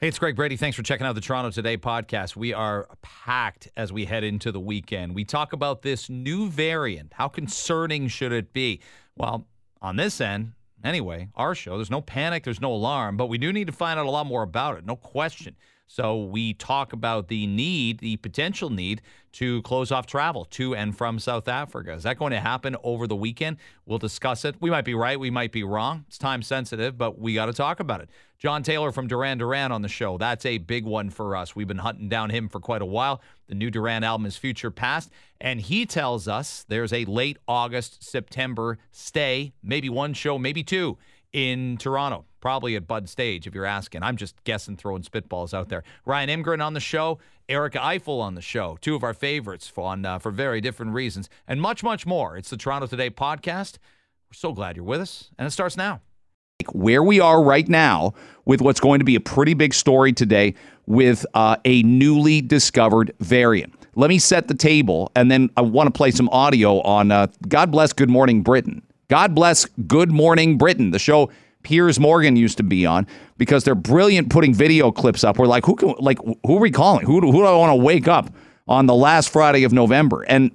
Hey, it's Greg Brady. Thanks for checking out the Toronto Today podcast. We are packed as we head into the weekend. We talk about this new variant. How concerning should it be? Well, on this end, anyway, our show, there's no panic, there's no alarm, but we do need to find out a lot more about it, no question. So we talk about the need, the potential need to close off travel to and from South Africa. Is that going to happen over the weekend? We'll discuss it. We might be right, we might be wrong. It's time sensitive, but we got to talk about it. John Taylor from Duran Duran on the show. That's a big one for us. We've been hunting down him for quite a while. The new Duran album is Future Past, and he tells us there's a late August, September stay, maybe one show, maybe two in Toronto, probably at Bud Stage, if you're asking. I'm just guessing, throwing spitballs out there. Ryan Imgrund on the show, Erica Eiffel on the show, two of our favorites for, on, uh, for very different reasons, and much, much more. It's the Toronto Today podcast. We're so glad you're with us, and it starts now. Where we are right now with what's going to be a pretty big story today with uh, a newly discovered variant. Let me set the table, and then I want to play some audio on uh, God Bless Good Morning Britain. God bless Good Morning Britain, the show Piers Morgan used to be on, because they're brilliant putting video clips up. We're like, who can, like, who are we calling? Who, who do I want to wake up on the last Friday of November? And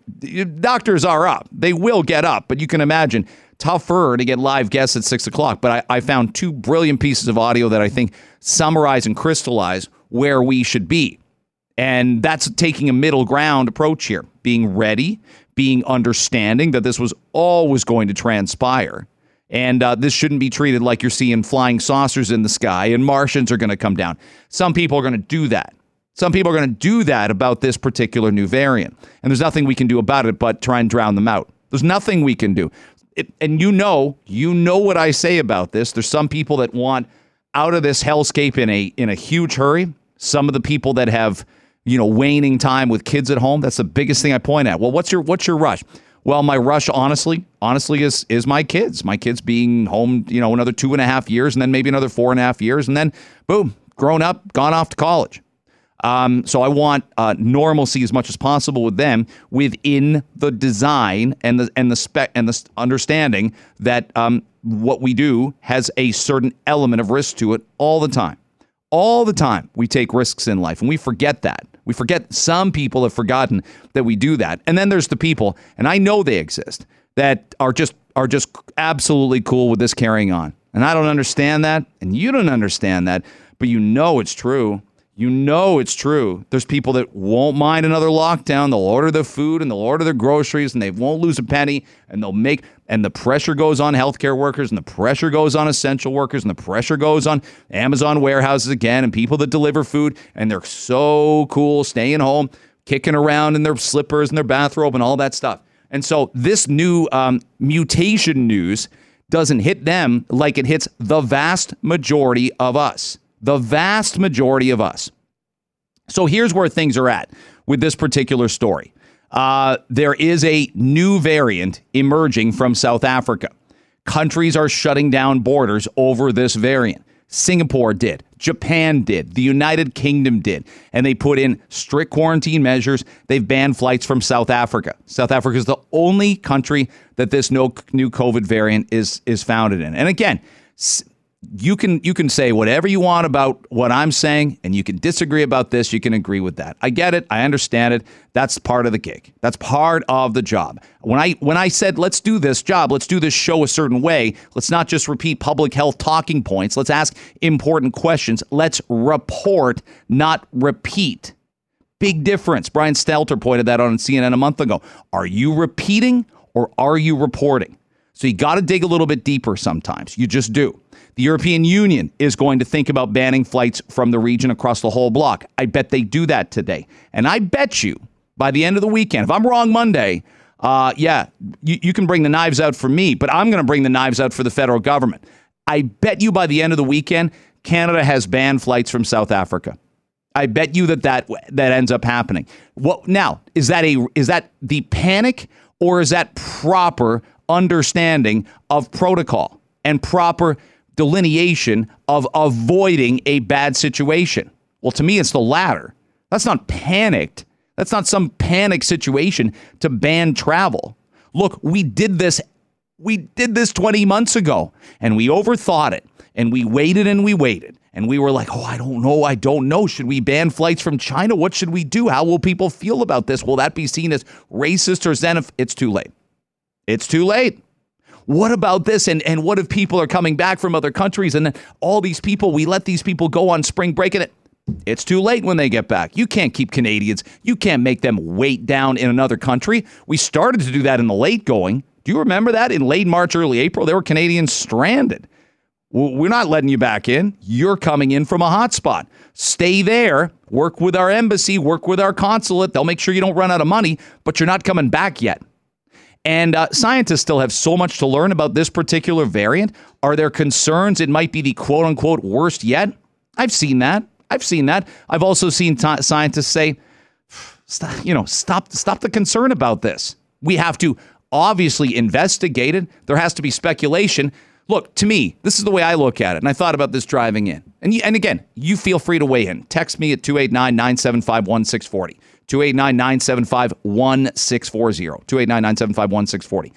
doctors are up. They will get up, but you can imagine tougher to get live guests at six o'clock. But I, I found two brilliant pieces of audio that I think summarize and crystallize where we should be. And that's taking a middle ground approach here, being ready, being understanding that this was always going to transpire. And uh, this shouldn't be treated like you're seeing flying saucers in the sky and Martians are going to come down. Some people are going to do that. Some people are going to do that about this particular new variant. And there's nothing we can do about it but try and drown them out. There's nothing we can do. It, and you know, you know what I say about this. There's some people that want out of this hellscape in a in a huge hurry. Some of the people that have you know, waning time with kids at home. That's the biggest thing I point at. Well, what's your what's your rush? Well, my rush, honestly, honestly, is is my kids. My kids being home, you know, another two and a half years, and then maybe another four and a half years, and then boom, grown up, gone off to college. Um, so I want uh, normalcy as much as possible with them within the design and the and the spec and the understanding that um, what we do has a certain element of risk to it all the time. All the time, we take risks in life, and we forget that. We forget some people have forgotten that we do that. And then there's the people, and I know they exist, that are just are just absolutely cool with this carrying on. And I don't understand that, and you don't understand that, but you know it's true. You know it's true. There's people that won't mind another lockdown. They'll order their food and they'll order their groceries and they won't lose a penny and they'll make and the pressure goes on healthcare workers and the pressure goes on essential workers and the pressure goes on Amazon warehouses again and people that deliver food and they're so cool staying home, kicking around in their slippers and their bathrobe and all that stuff. And so this new um, mutation news doesn't hit them like it hits the vast majority of us the vast majority of us. So here's where things are at with this particular story. Uh, there is a new variant emerging from South Africa. Countries are shutting down borders over this variant. Singapore did, Japan did, the United Kingdom did, and they put in strict quarantine measures. They've banned flights from South Africa. South Africa is the only country that this no, new COVID variant is is founded in. And again, you can you can say whatever you want about what I'm saying, and you can disagree about this. You can agree with that. I get it. I understand it. That's part of the gig. That's part of the job. When I when I said let's do this job, let's do this show a certain way. Let's not just repeat public health talking points. Let's ask important questions. Let's report, not repeat. Big difference. Brian Stelter pointed that out on CNN a month ago. Are you repeating or are you reporting? So you got to dig a little bit deeper sometimes. You just do. The European Union is going to think about banning flights from the region across the whole bloc. I bet they do that today. And I bet you by the end of the weekend, if I'm wrong Monday, uh, yeah, you, you can bring the knives out for me, but I'm going to bring the knives out for the federal government. I bet you by the end of the weekend, Canada has banned flights from South Africa. I bet you that that, that ends up happening. What now? Is that a is that the panic or is that proper understanding of protocol and proper delineation of avoiding a bad situation? Well, to me, it's the latter. That's not panicked. That's not some panic situation to ban travel. Look, we did this We did this 20 months ago and we overthought it and we waited and we waited and we were like, oh, I don't know. I don't know. Should we ban flights from China? What should we do? How will people feel about this? Will that be seen as racist or xenophobic? It's too late. It's too late. What about this? And, and what if people are coming back from other countries and all these people, we let these people go on spring break and it, it's too late when they get back. You can't keep Canadians, you can't make them wait down in another country. We started to do that in the late going. Do you remember that? In late March, early April, there were Canadians stranded. We're not letting you back in. You're coming in from a hotspot. Stay there, work with our embassy, work with our consulate. They'll make sure you don't run out of money, but you're not coming back yet. And uh, scientists still have so much to learn about this particular variant. Are there concerns it might be the quote unquote worst yet? I've seen that. I've seen that. I've also seen t- scientists say, stop, you know, stop, stop the concern about this. We have to obviously investigate it. There has to be speculation. Look, to me, this is the way I look at it. And I thought about this driving in. And, you, and again, you feel free to weigh in. Text me at 289 975 1640. 289 975 1640. 289 975 1640.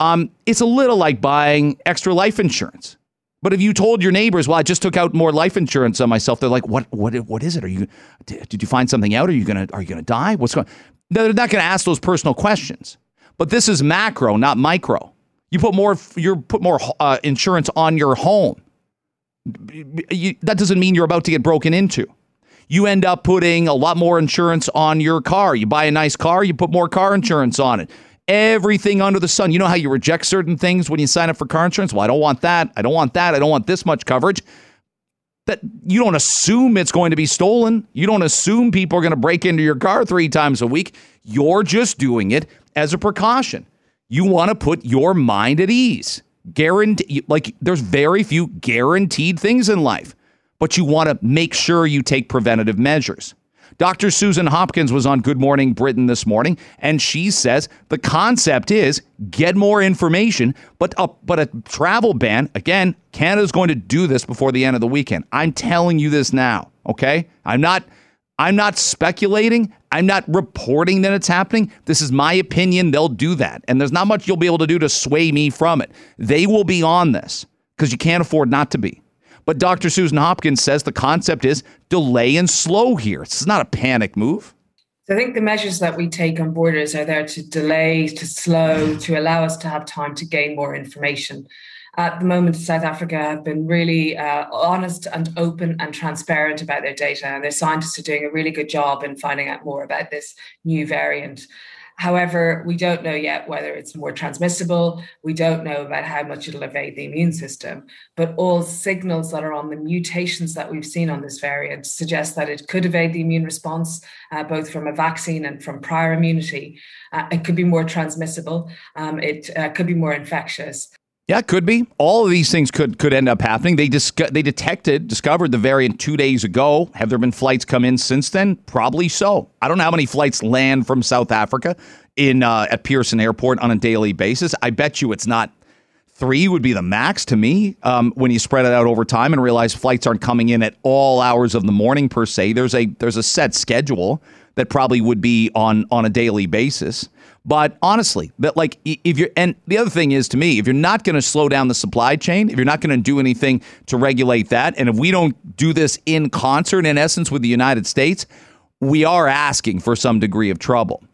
Um, it's a little like buying extra life insurance. But if you told your neighbors, well, I just took out more life insurance on myself, they're like, what, what, what is it? Are you, did you find something out? Are you gonna, are you gonna die? What's going? No, they're not gonna ask those personal questions. But this is macro, not micro. You put more, you put more uh, insurance on your home. You, that doesn't mean you're about to get broken into you end up putting a lot more insurance on your car. You buy a nice car, you put more car insurance on it. Everything under the sun. You know how you reject certain things when you sign up for car insurance? Well, I don't want that. I don't want that. I don't want this much coverage. That you don't assume it's going to be stolen. You don't assume people are going to break into your car three times a week. You're just doing it as a precaution. You want to put your mind at ease. Guarantee like there's very few guaranteed things in life but you want to make sure you take preventative measures. Dr. Susan Hopkins was on Good Morning Britain this morning, and she says the concept is get more information, but a, but a travel ban, again, Canada's going to do this before the end of the weekend. I'm telling you this now, okay? I'm not I'm not speculating. I'm not reporting that it's happening. This is my opinion. They'll do that. And there's not much you'll be able to do to sway me from it. They will be on this because you can't afford not to be. But Dr. Susan Hopkins says the concept is delay and slow here. It's not a panic move. So I think the measures that we take on borders are there to delay, to slow, to allow us to have time to gain more information. At the moment, South Africa have been really uh, honest and open and transparent about their data, and their scientists are doing a really good job in finding out more about this new variant. However, we don't know yet whether it's more transmissible. We don't know about how much it'll evade the immune system. But all signals that are on the mutations that we've seen on this variant suggest that it could evade the immune response, uh, both from a vaccine and from prior immunity. Uh, it could be more transmissible. Um, it uh, could be more infectious. Yeah, could be. All of these things could could end up happening. They dis- they detected, discovered the variant two days ago. Have there been flights come in since then? Probably so. I don't know how many flights land from South Africa in uh, at Pearson Airport on a daily basis. I bet you it's not three would be the max to me um, when you spread it out over time and realize flights aren't coming in at all hours of the morning per se. There's a there's a set schedule that probably would be on on a daily basis. But honestly, that like if you're and the other thing is to me, if you're not going to slow down the supply chain, if you're not going to do anything to regulate that, and if we don't do this in concert, in essence, with the United States, we are asking for some degree of trouble.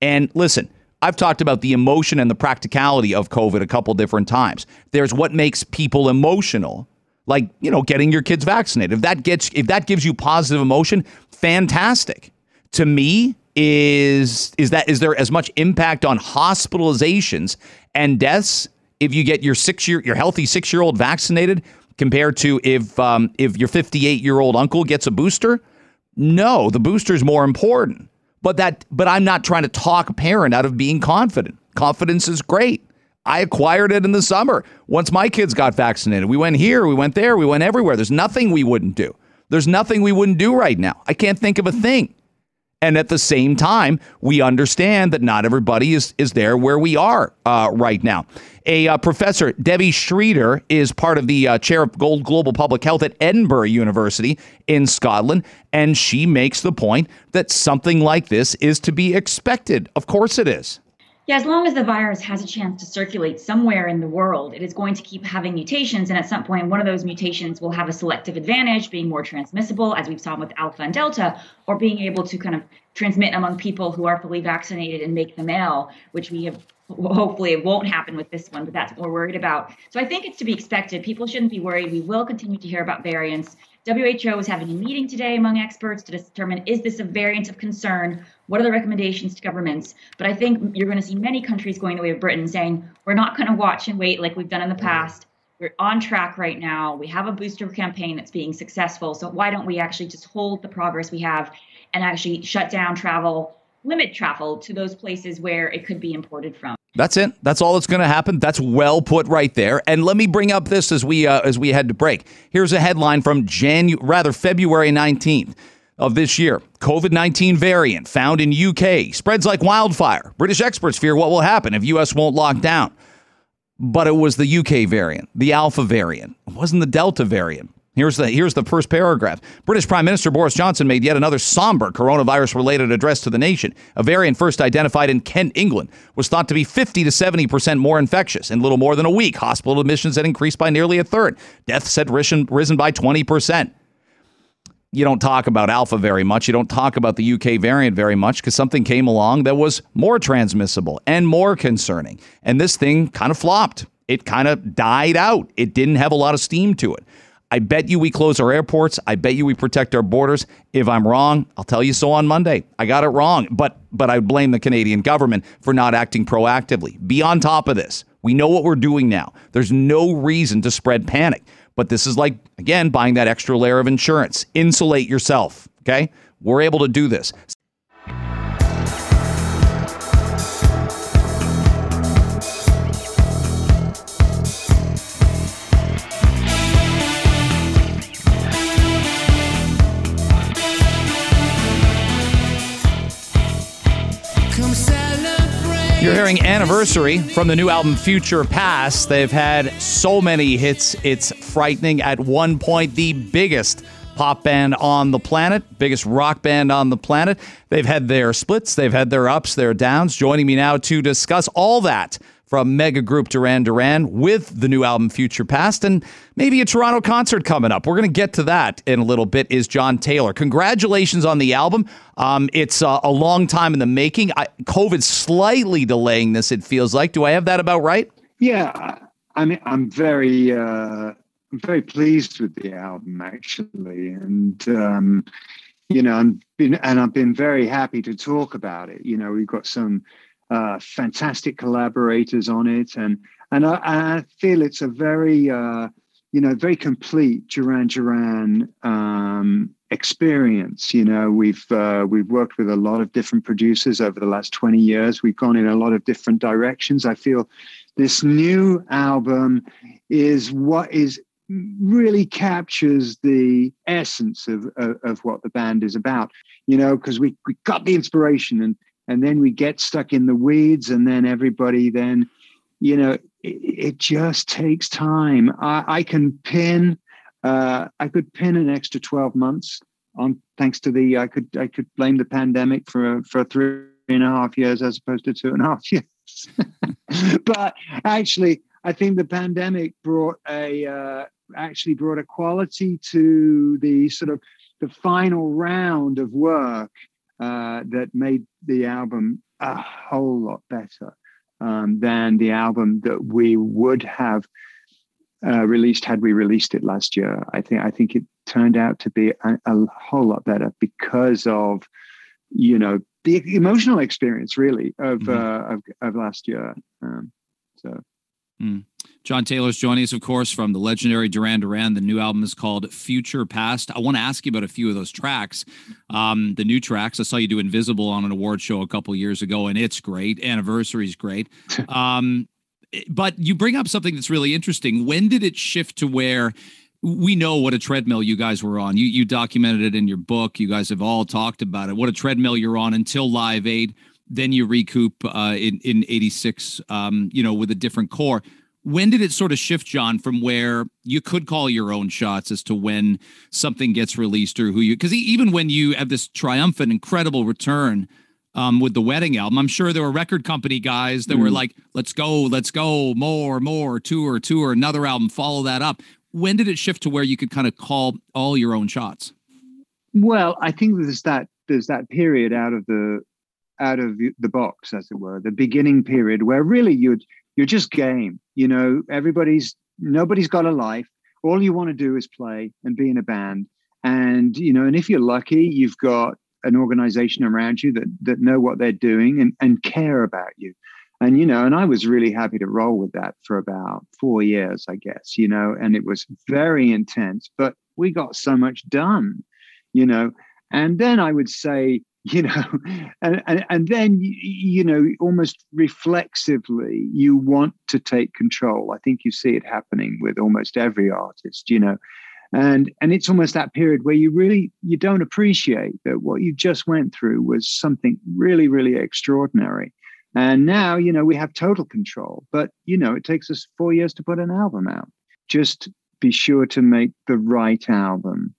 And listen, I've talked about the emotion and the practicality of COVID a couple different times. There's what makes people emotional, like you know, getting your kids vaccinated. If that gets if that gives you positive emotion, fantastic. To me, is is that is there as much impact on hospitalizations and deaths if you get your six year your healthy six year old vaccinated compared to if um, if your 58 year old uncle gets a booster? No, the booster is more important. But that but I'm not trying to talk a parent out of being confident. Confidence is great. I acquired it in the summer once my kids got vaccinated. We went here, we went there, we went everywhere. There's nothing we wouldn't do. There's nothing we wouldn't do right now. I can't think of a thing. And at the same time, we understand that not everybody is, is there where we are uh, right now. A uh, professor, Devi Sridhar, is part of the uh, chair of Gold Global Public Health at Edinburgh University in Scotland. And she makes the point that something like this is to be expected. Of course it is. Yeah, as long as the virus has a chance to circulate somewhere in the world, it is going to keep having mutations. And at some point, one of those mutations will have a selective advantage, being more transmissible, as we've saw with Alpha and Delta, or being able to kind of transmit among people who are fully vaccinated and make them ill, which we have hopefully it won't happen with this one, but that's what we're worried about. So I think it's to be expected. People shouldn't be worried. We will continue to hear about variants. WHO is having a meeting today among experts to determine is this a variant of concern? What are the recommendations to governments? But I think you're going to see many countries going the way of Britain saying, we're not going to watch and wait like we've done in the past. We're on track right now. We have a booster campaign that's being successful. So why don't we actually just hold the progress we have and actually shut down travel, limit travel to those places where it could be imported from? That's it. That's all that's going to happen. That's well put right there. And let me bring up this as we uh, as we head to break. Here's a headline from Janu- rather February 19th of this year. COVID-19 variant found in UK spreads like wildfire. British experts fear what will happen if US won't lock down. But it was the UK variant, the Alpha variant. It wasn't the Delta variant. Here's the here's the first paragraph. British Prime Minister Boris Johnson made yet another somber coronavirus related address to the nation. A variant first identified in Kent, England, was thought to be 50 to 70% more infectious. In little more than a week, hospital admissions had increased by nearly a third. Deaths had risen, risen by 20%. You don't talk about Alpha very much. You don't talk about the UK variant very much because something came along that was more transmissible and more concerning. And this thing kind of flopped. It kind of died out. It didn't have a lot of steam to it. I bet you we close our airports. I bet you we protect our borders. If I'm wrong, I'll tell you so on Monday. I got it wrong, but but I blame the Canadian government for not acting proactively. Be on top of this. We know what we're doing now. There's no reason to spread panic. But this is like again buying that extra layer of insurance. Insulate yourself, okay? We're able to do this. You're hearing Anniversary from the new album Future Past. They've had so many hits, it's frightening. At one point, the biggest pop band on the planet, biggest rock band on the planet. They've had their splits, they've had their ups, their downs. Joining me now to discuss all that from mega group Duran Duran with the new album Future Past and maybe a Toronto concert coming up. We're going to get to that in a little bit. Is John Taylor? Congratulations on the album. Um, it's uh, a long time in the making. I, COVID slightly delaying this. It feels like. Do I have that about right? Yeah, I mean, I'm very. Uh, I'm very pleased with the album actually, and um, you know, I'm been and I've been very happy to talk about it. You know, we've got some uh, fantastic collaborators on it, and and I, I feel it's a very uh, you know very complete Duran Duran um, experience. You know, we've uh, we've worked with a lot of different producers over the last twenty years. We've gone in a lot of different directions. I feel this new album is what is really captures the essence of, of, of what the band is about you know because we, we got the inspiration and and then we get stuck in the weeds and then everybody then you know it, it just takes time. I, I can pin uh, i could pin an extra 12 months on thanks to the i could i could blame the pandemic for for three and a half years as opposed to two and a half years. But actually i think the pandemic brought a uh, actually brought a quality to the sort of the final round of work uh, that made the album a whole lot better um, than the album that we would have uh, released had we released it last year. I think I think it turned out to be a, a whole lot better because of you know the emotional experience really of mm-hmm. uh, of, of last year. Um, so. Mm. John Taylor's joining us, of course, from the legendary Duran Duran. The new album is called Future Past. I want to ask you about a few of those tracks. Um, the new tracks. I saw you do Invisible on an award show a couple years ago, and it's great. Anniversary is great. Um, but you bring up something that's really interesting. When did it shift to where we know what a treadmill you guys were on? You you documented it in your book. You guys have all talked about it. What a treadmill you're on until Live Aid. Then you recoup uh, in in '86. Um, you know, with a different core when did it sort of shift, John, from where you could call your own shots as to when something gets released or who you? Because even when you have this triumphant, incredible return um, with the wedding album. I'm sure there were record company guys that mm. were like, let's go, let's go, more, more, tour, tour, another album, follow that up. When did it shift to where you could kind of call all your own shots? Well, I think there's that there's that period out of the out of the box, as it were, the beginning period where really you're you're just game. You know, everybody's nobody's got a life. All you want to do is play and be in a band. And you know, and if you're lucky, you've got an organization around you that that know what they're doing and, and care about you. And you know, and I was really happy to roll with that for about four years, I guess, you know, and it was very intense, but we got so much done, you know. And then I would say, you know, and, and, and then, you know, almost reflexively, you want to take control. I think you see it happening with almost every artist, you know, and and it's almost that period where you really you don't appreciate that what you just went through was something really really extraordinary. And now you know we have total control but you know it takes us four years to put an album out. Just be sure to make the right album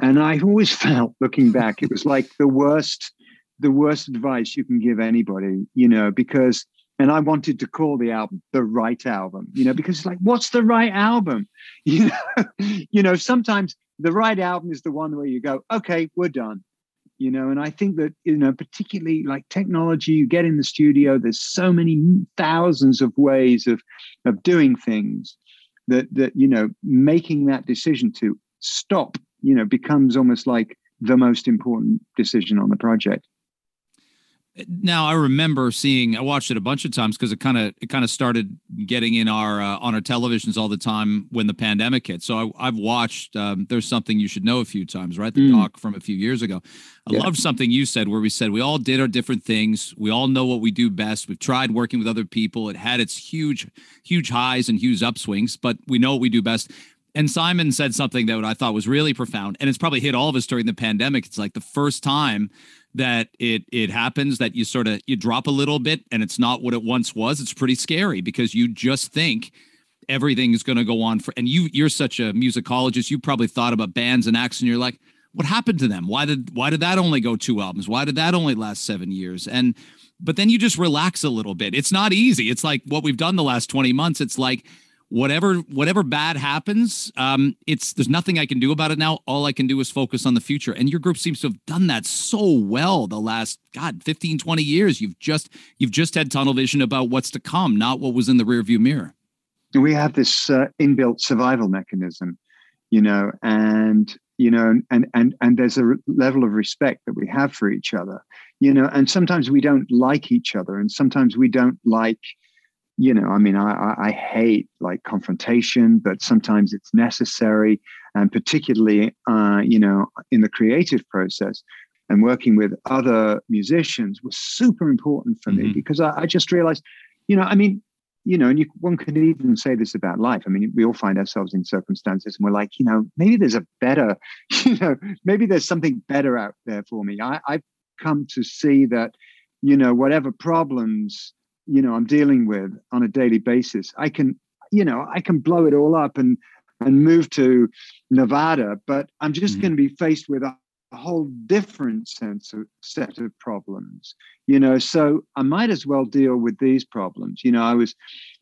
and i always felt looking back it was like the worst the worst advice you can give anybody you know because and I wanted to call the album the right album, you know, because it's like, what's the right album? You know, you know, sometimes the right album is the one where you go, okay, we're done. You know, and I think that, you know, particularly like technology, you get in the studio, there's so many thousands of ways of of doing things that that, you know, making that decision to stop, you know, becomes almost like the most important decision on the project now I remember seeing I watched it a bunch of times because it kind of it kind of started getting in our uh, on our televisions all the time when the pandemic hit. So I, have watched um, there's something you should know a few times, right? The mm. doc from a few years ago. I yeah. love something you said where we said we all did our different things. We all know what we do best. We've tried working with other people. It had its huge huge highs and huge upswings, but we know what we do best. And Simon said something that I thought was really profound, and it's probably hit all of us during the pandemic. It's like the first time that it it happens that you sort of you drop a little bit and it's not what it once was. It's pretty scary because you just think everything is going to go on for and you you're such a musicologist you probably thought about bands and acts and you're like what happened to them? Why did why did that only go two albums? Why did that only last 7 years? And but then you just relax a little bit. It's not easy. It's like what we've done the last 20 months. It's like whatever whatever bad happens um it's there's nothing i can do about it now. All i can do is focus on the future. And your group seems to have done that so well the last god 15 20 years. You've just you've just had tunnel vision about what's to come not what was in the rearview mirror. We have this uh, inbuilt survival mechanism you know and you know and and and there's a level of respect that we have for each other you know and sometimes we don't like each other and sometimes we don't like you know, I mean, I, I hate like confrontation, but sometimes it's necessary. And particularly, uh, you know, in the creative process and working with other musicians was super important for mm-hmm. me because I, I just realized, you know, I mean, you know, and you, one can even say this about life. I mean, we all find ourselves in circumstances and we're like, you know, maybe there's a better, you know, maybe there's something better out there for me. I, I've come to see that, you know, whatever problems you know I'm dealing with on a daily basis, I can you know I can blow it all up and and move to Nevada, but I'm just mm-hmm. going to be faced with a, a whole different sense of set of problems. You know, so I might as well deal with these problems. You know, I was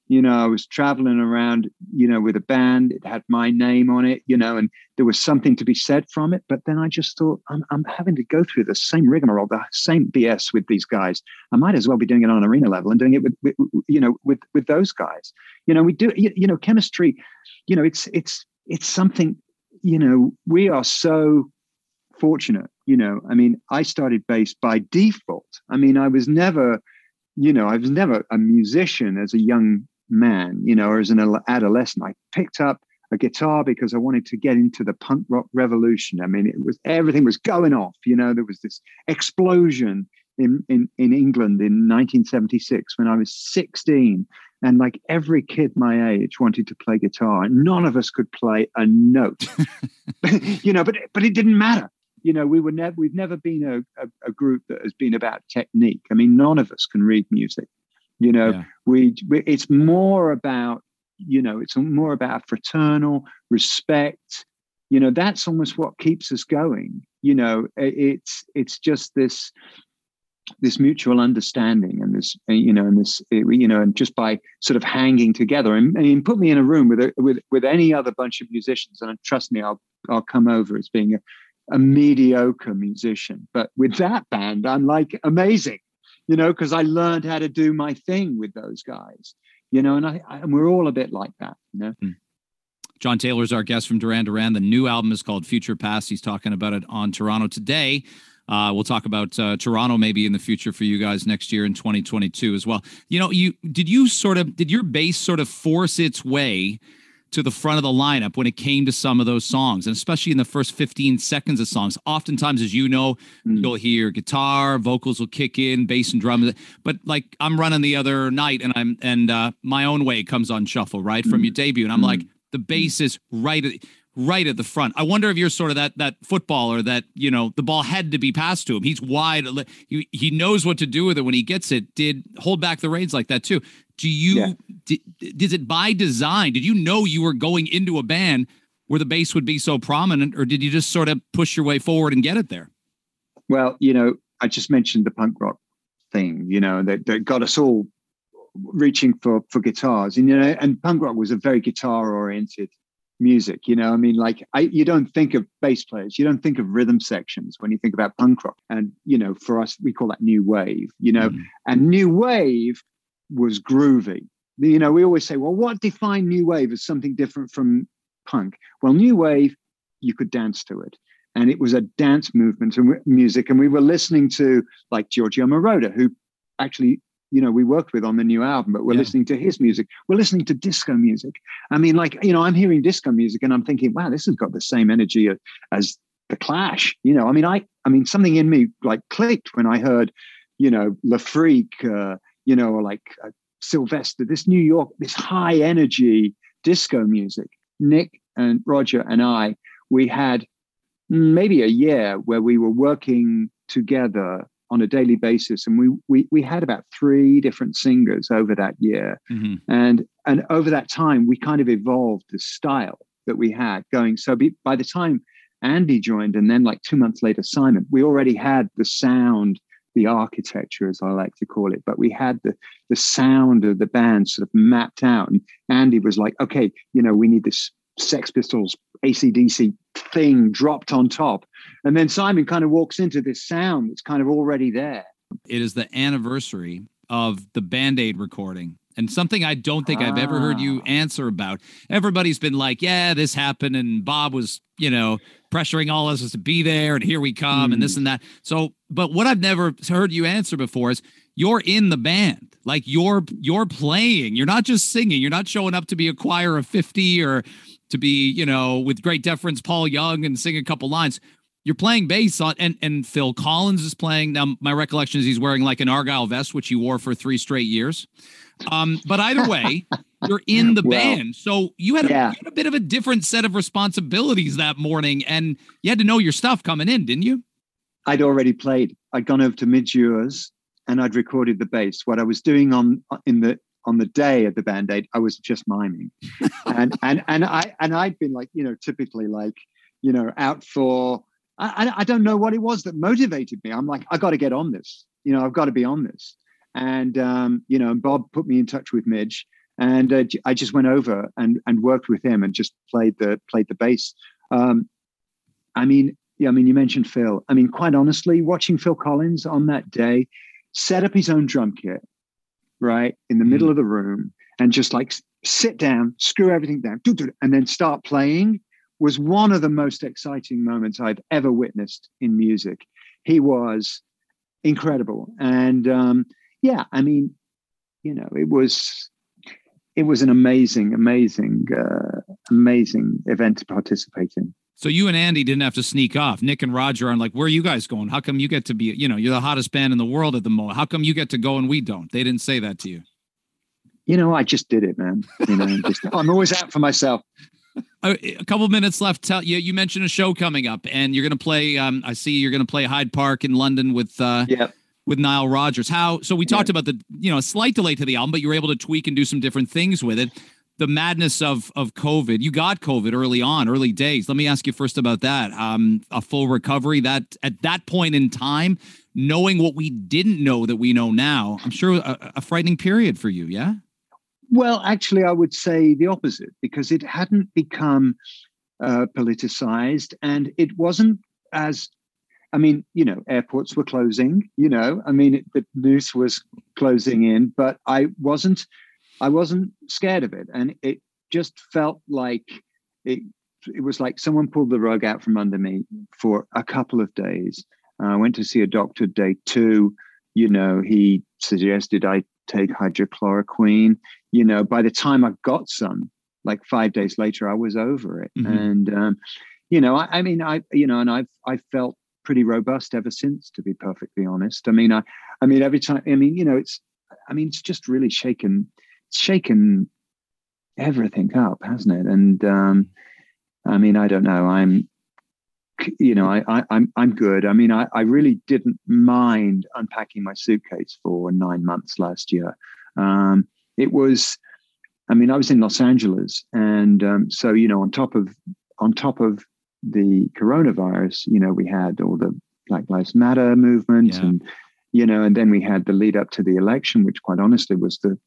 you know, I was traveling around, you know, with a band. It had my name on it, you know, and there was something to be said from it. But then I just thought, I'm, I'm having to go through the same rigmarole, the same BS with these guys. I might as well be doing it on an arena level and doing it with, with you know, with with those guys. You know, we do, you, you know, chemistry. You know, it's it's it's something. You know, we are so fortunate. You know, I mean, I started bass by default. I mean, I was never you know, I was never a musician as a young man, you know, or as an adolescent. I picked up a guitar because I wanted to get into the punk rock revolution. I mean, it was everything was going off. You know, there was this explosion in in in England in 1976 when I was 16, and like every kid my age wanted to play guitar, and none of us could play a note. you know, but but it didn't matter. You know, we were never we've never been a, a, a group that has been about technique. I mean, none of us can read music. You know, yeah. we, we it's more about you know it's more about fraternal respect. You know, that's almost what keeps us going. You know, it's it's just this this mutual understanding and this you know and this you know and just by sort of hanging together and, and put me in a room with a, with with any other bunch of musicians and trust me I'll I'll come over as being a, a mediocre musician but with that band I'm like amazing you know because I learned how to do my thing with those guys you know and I, I and we're all a bit like that you know mm. John Taylor is our guest from Duran Duran. The new album is called Future Past. He's talking about it on Toronto today. Uh, we'll talk about uh, Toronto maybe in the future for you guys next year in 2022 as well. You know, you did you sort of did your bass sort of force its way to the front of the lineup when it came to some of those songs, and especially in the first 15 seconds of songs. Oftentimes, as you know, mm. you'll hear guitar, vocals will kick in, bass and drums. But like I'm running the other night, and I'm and uh, my own way comes on shuffle right mm. from your debut, and I'm mm. like the bass is right right at the front. I wonder if you're sort of that that footballer that you know the ball had to be passed to him. He's wide. He, he knows what to do with it when he gets it. Did hold back the reins like that too? Do you? Yeah. Did, is it by design? Did you know you were going into a band where the bass would be so prominent, or did you just sort of push your way forward and get it there? Well, you know, I just mentioned the punk rock thing. You know, that, that got us all reaching for for guitars and you know and punk rock was a very guitar oriented music you know i mean like I, you don't think of bass players you don't think of rhythm sections when you think about punk rock. And you know for us we call that new wave you know mm. and new wave was groovy. You know we always say well what defined new wave as something different from punk? Well new wave you could dance to it. And it was a dance movement and music. And we were listening to like giorgio moroder who actually you know we worked with on the new album but we're yeah. listening to his music. We're listening to disco music. I mean like you know i'm hearing disco music and i'm thinking wow this has got the same energy as the clash you know? I mean i i mean something in me like clicked when i heard you know Le Freak uh, you know or like uh, sylvester this new york this high energy disco music. Nick and roger and i we had maybe a year where we were working together on a daily basis and we we we had about three different singers over that year. Mm-hmm. and and over that time we kind of evolved the style that we had going. So be, by the time andy joined and then like two months later simon we already had the sound the architecture as i like to call it but we had the the sound of the band sort of mapped out. And andy was like okay you know we need this sex pistols acdc thing dropped on top. And then Simon kind of walks into this sound that's kind of already there. It is the anniversary of the Band Aid recording. And something I don't think ah. I've ever heard you ah. answer about. Everybody's been like, yeah, this happened. And Bob was, you know, pressuring all of us to be there. And here we come mm. and this hmm. and that. So, but what I've never heard you answer before is you're in the band like you're you're playing you're not just singing you're not showing up to be a choir of 50 or to be, you know, with great deference, Paul Young and sing a couple lines. You're playing bass on, and and Phil Collins is playing. Now, my recollection is he's wearing like an Argyle vest, which he wore for three straight years. Um, but either way, you're in the well, band, so you had, a, yeah. you had a bit of a different set of responsibilities that morning, and you had to know your stuff coming in, didn't you? I'd already played. I'd gone over to Midge and I'd recorded the bass. What I was doing on in the on the day of the band aid, I was just miming, and and and I and I'd been like you know typically like you know out for I I don't know what it was that motivated me. I'm like I got to get on this. You know I've got to be on this. And um, you know Bob put me in touch with Midge, and uh, I just went over and and worked with him and just played the played the bass. Um, I mean, yeah, I mean, you mentioned Phil. I mean, quite honestly, watching Phil Collins on that day set up his own drum kit right in the mm. middle of the room and just like sit down, screw everything down, and then start playing was one of the most exciting moments I've ever witnessed in music. He was incredible, and um, yeah, I mean, you know, it was it was an amazing, amazing, uh, amazing event to participate in. So you and Andy didn't have to sneak off. Nick and Roger are like, where are you guys going? How come you get to be, you know, you're the hottest band in the world at the moment. How come you get to go and we don't? They didn't say that to you. You know, I just did it, man. You know, just, I'm always out for myself. A, a couple minutes left. Tell you, you mentioned a show coming up, and you're going to play. Um, I see you're going to play Hyde Park in London with. Uh, yeah with Nile Rodgers. How so we talked yeah. about the you know a slight delay to the album, but you were able to tweak and do some different things with it. The madness of of COVID. You got COVID early on, early days. Let me ask you first about that. Um, a full recovery. That at that point in time, knowing what we didn't know that we know now, I'm sure a, a frightening period for you. Yeah. Well, actually, I would say the opposite because it hadn't become uh, politicized and it wasn't as I mean, you know, airports were closing. You know, I mean, it, the noose was closing in, but I wasn't I wasn't scared of it, and it just felt like it. It was like someone pulled the rug out from under me for a couple of days. I went to see a doctor day two. You know, he suggested I take hydrochloroquine. You know, by the time I got some, like five days later, I was over it. Mm-hmm. And um, you know, I, I mean, I you know, and I've I felt pretty robust ever since, to be perfectly honest. I mean, I I mean, every time, I mean, you know, it's I mean, it's just really shaken shaken everything up, hasn't it? And um, I mean, I don't know. I'm, you know, I, I am I'm, I'm good. I mean, I, I really didn't mind unpacking my suitcase for nine months last year. Um, it was, I mean, I was in Los Angeles, and um, so you know, on top of on top of the coronavirus, you know, we had all the Black Lives Matter movement, yeah. and you know, and then we had the lead up to the election, which quite honestly was the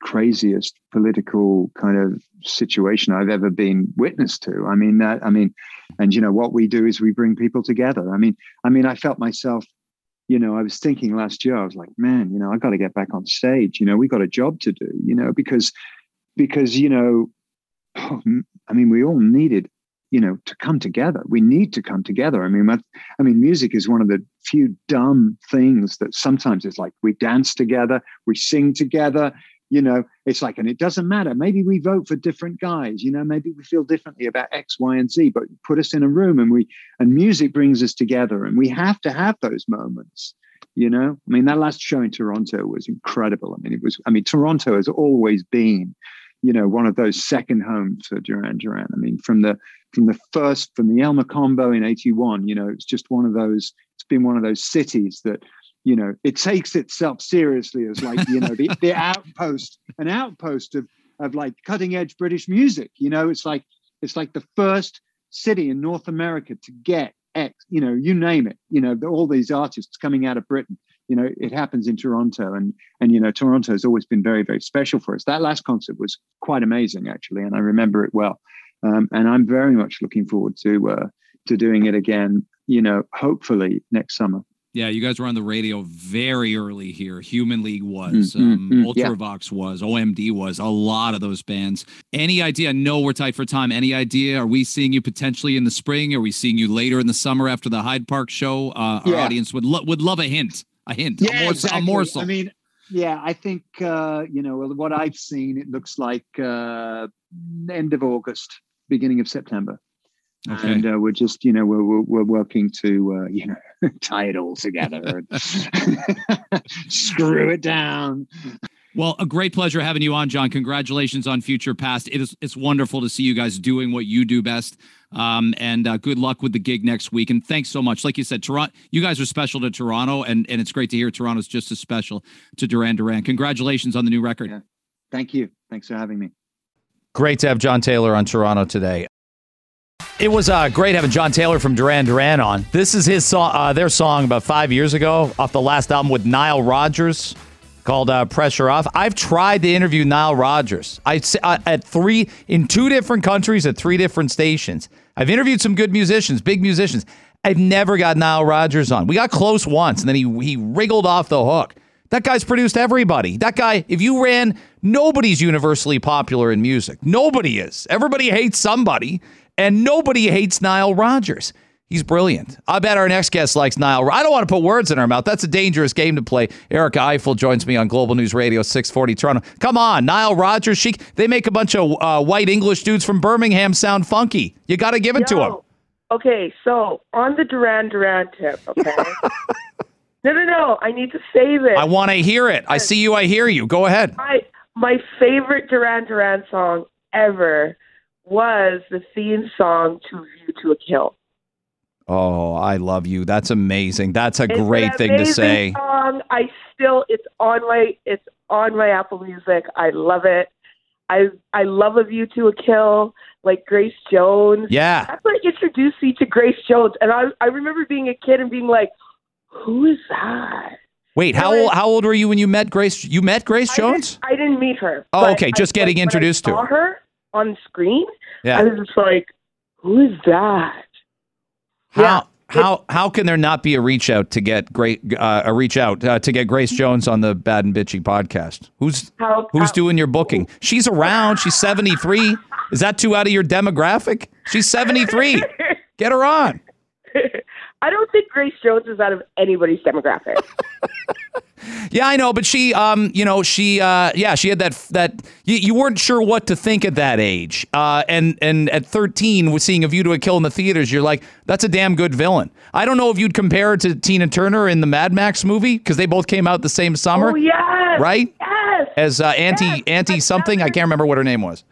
craziest political kind of situation I've ever been witness to. I mean that I mean and you know what we do is we bring people together. I mean I mean I felt myself you know I was thinking last year I was like man you know I got to get back on stage you know we got a job to do you know because because you know oh, I mean we all needed you know to come together we need to come together i mean i mean music is one of the few dumb things that sometimes it's like we dance together we sing together you know it's like and it doesn't matter. Maybe we vote for different guys you know maybe we feel differently about x y and z but put us in a room and we and music brings us together and we have to have those moments you know? I mean that last show in toronto was incredible. I mean it was i mean toronto has always been you know one of those second homes for duran duran. I mean from the from the first from the El Mocambo in 81 you know it's just one of those it's been one of those cities that you know it takes itself seriously as like you know the, the outpost an outpost of of like cutting edge british music you know? It's like it's like the first city in north america to get x you know you name it you know all these artists coming out of britain you know? It happens in toronto and and you know toronto has always been very very special for us. That last concert was quite amazing actually and i remember it well. Um, and i'm very much looking forward to uh, to doing it again you know hopefully next summer yeah, you guys were on the radio very early here. Human League was, mm-hmm, um, mm-hmm, Ultravox yeah. was, OMD was, a lot of those bands. Any idea? No, we're tight for time. Any idea? Are we seeing you potentially in the spring? Are we seeing you later in the summer after the Hyde Park show? Uh, yeah. Our audience would lo- would love a hint. A hint. Yeah, a morsel. Exactly. A morsel. I mean, yeah, I think uh, you know what I've seen. It looks like uh, end of August, beginning of September. Okay. And uh, we're just, you know, we're, we're, we're working to, uh, you know, tie it all together and screw it down. Well, a great pleasure having you on, John. Congratulations on Future Past. It is it's wonderful to see you guys doing what you do best. Um, and uh, good luck with the gig next week. And thanks so much. Like you said, Toronto, you guys are special to Toronto, and and it's great to hear Toronto's just as special to Duran Duran. Congratulations on the new record. Yeah. Thank you. Thanks for having me. Great to have John Taylor on Toronto today. It was uh, great having John Taylor from Duran Duran on. This is his song, uh, their song about five years ago off the last album with Nile Rodgers called uh, "Pressure Off." I've tried to interview Nile Rodgers. I uh, at three in two different countries at three different stations. I've interviewed some good musicians, big musicians. I've never got Nile Rodgers on. We got close once, and then he he wriggled off the hook. That guy's produced everybody. That guy, if you ran, nobody's universally popular in music. Nobody is. Everybody hates somebody. And nobody hates Nile Rodgers. He's brilliant. I bet our next guest likes Nile. I don't want to put words in her mouth. That's a dangerous game to play. Erica Eiffel joins me on Global News Radio 640 Toronto. Come on, Nile Rodgers. She, they make a bunch of uh, white English dudes from Birmingham sound funky. You got to give it Yo, to them. Okay, so on the Duran Duran tip, okay? no, no, no. I need to save it. I want to hear it. I see you. I hear you. Go ahead. My, my favorite Duran Duran song ever was the theme song to View to a Kill. Oh, I love you. That's amazing. That's a it's great thing to say. Song. I still it's on my it's on my Apple Music. I love it. I I love a view to a kill, like Grace Jones. Yeah. That's what introduced me to Grace Jones. And I I remember being a kid and being like, Who is that? Wait, how old, how old were you when you met Grace? You met Grace I Jones? didn't, I didn't meet her. Oh, okay, I- just getting like, I introduced to her. Her on screen. Yeah. I was just like, Who is that? How Yeah. how how can there not be a reach out to get great uh, a reach out uh, to get Grace Jones on the Bad and Bitchy podcast? Who's How who's how- doing your booking? She's around. She's seventy three. Is that too out of your demographic? She's seventy three. Get her on. I don't think Grace Jones is out of anybody's demographic. Yeah, I know, but she, um, you know, she, uh, yeah, she had that that you, you weren't sure what to think at that age, uh, and and at thirteen, with seeing a View to a Kill in the theaters, you're like, that's a damn good villain. I don't know if you'd compare it to Tina Turner in the Mad Max movie because they both came out the same summer, oh yes, right? Yes. As uh, anti Yes, anti something, I can't remember what her name was.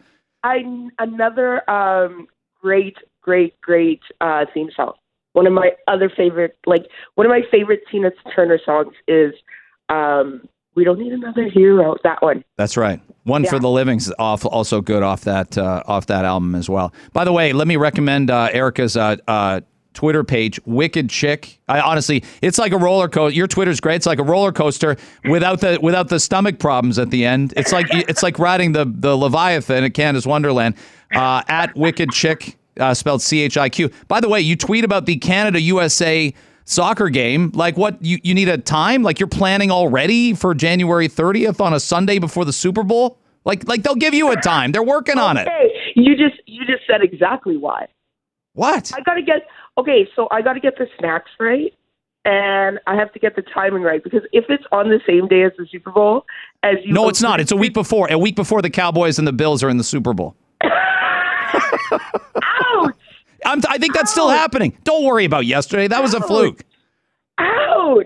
I another um, great, great, great uh, theme song. One of my other favorite, like one of my favorite Tina Turner songs is um, "We Don't Need Another Hero." That one. That's right. One for Yeah. the Living's off, also good off that uh, off that album as well. By the way, let me recommend uh, Erica's uh, uh, Twitter page, Wicked Chick. I honestly, it's like a roller coaster. Your Twitter's great. It's like a roller coaster without the without the stomach problems at the end. It's like it's like riding the the Leviathan at Canada's Wonderland. Uh, at Wicked Chick, uh, spelled C H I Q. By the way, you tweet about the Canada USA soccer game. Like what? You you need a time? Like you're planning already for January 30th on a Sunday before the Super Bowl? Like like they'll give you a time. They're working on it. You just you just said exactly why. What? I gotta get okay. So I gotta get the snacks right, and I have to get the timing right because if it's on the same day as the Super Bowl, as you No, it's not. It's a week before. A week before the Cowboys and the Bills are in the Super Bowl. Ouch! I'm, I think that's still happening. Don't worry about yesterday. That was a fluke. Ouch!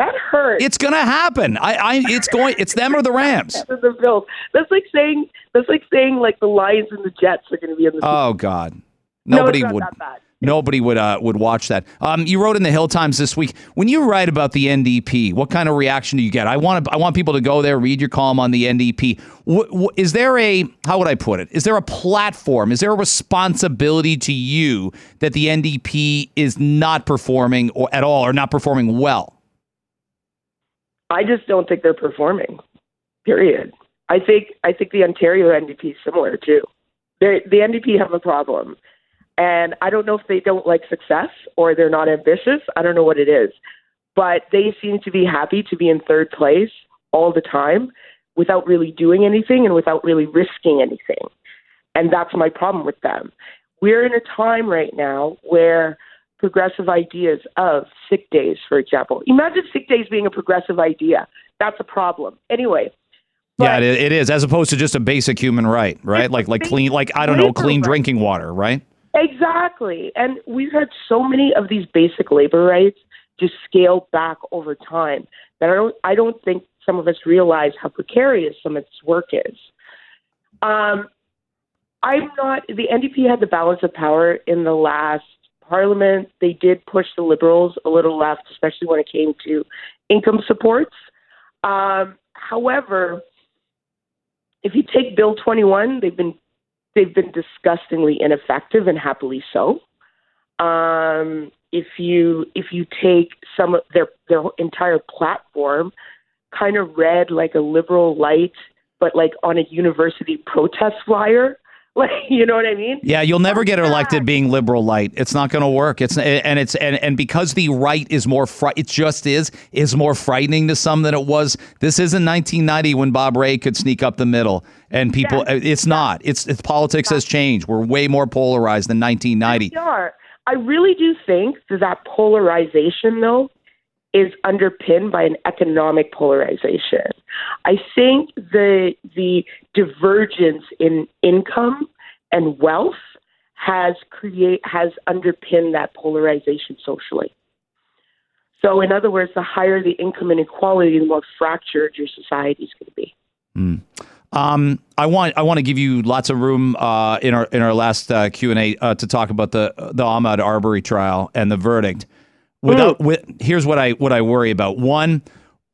That hurts. It's gonna happen. I, I it's going. It's them or the Rams. the Bills. That's like saying that's like saying like the Lions and the Jets are going to be in the. Oh God. no, Nobody not would. Nobody would uh, would watch that. Um, you wrote in the Hill Times this week when you write about the NDP. What kind of reaction do you get? I want I want people to go there, read your column on the NDP. Wh- wh- is there a how would I put it? Is there a platform? Is there a responsibility to you that the NDP is not performing or at all or not performing well? I just don't think they're performing. Period. I think I think the Ontario NDP is similar too. They, the NDP have a problem, and I don't know if they don't like success or they're not ambitious. I don't know what it is, but they seem to be happy to be in third place all the time without really doing anything and without really risking anything. And that's my problem with them. We're in a time right now where progressive ideas of sick days, for example. Imagine sick days being a progressive idea. That's a problem. Anyway. yeah, it is as opposed to just a basic human right, right? Like like clean, like I don't know, clean drinking water, right? Exactly. And we've had so many of these basic labor rights just scale back over time that I don't I don't think some of us realize how precarious some of this work is. Um, I'm not the NDP had the balance of power in the last parliament. They did push the liberals a little left, especially when it came to income supports. Um, however, if you take Bill 21, they've been they've been disgustingly ineffective and happily so. Um, if you if you take some of their their entire platform, kind of read like a liberal light, but like on a university protest flyer, like you know what I mean? Yeah, you'll never get elected being liberal light. It's not going to work. It's and it's and and because the right is more fri- it just is is more frightening to some than it was. This isn't 1990 when Bob Rae could sneak up the middle and people. Uh, yeah. It's not. It's, it's politics has changed. We're way more polarized than 1990. We are. I really do think that that polarization, though, is underpinned by an economic polarization. I think the the divergence in income and wealth has create has underpinned that polarization socially. So, in other words, the higher the income inequality, the more fractured your society is going to be. Um, I want I want to give you lots of room uh, in our in our last uh, Q and A uh, to talk about the the Ahmaud Arbery trial and the verdict. Without with here's what I what I worry about. One,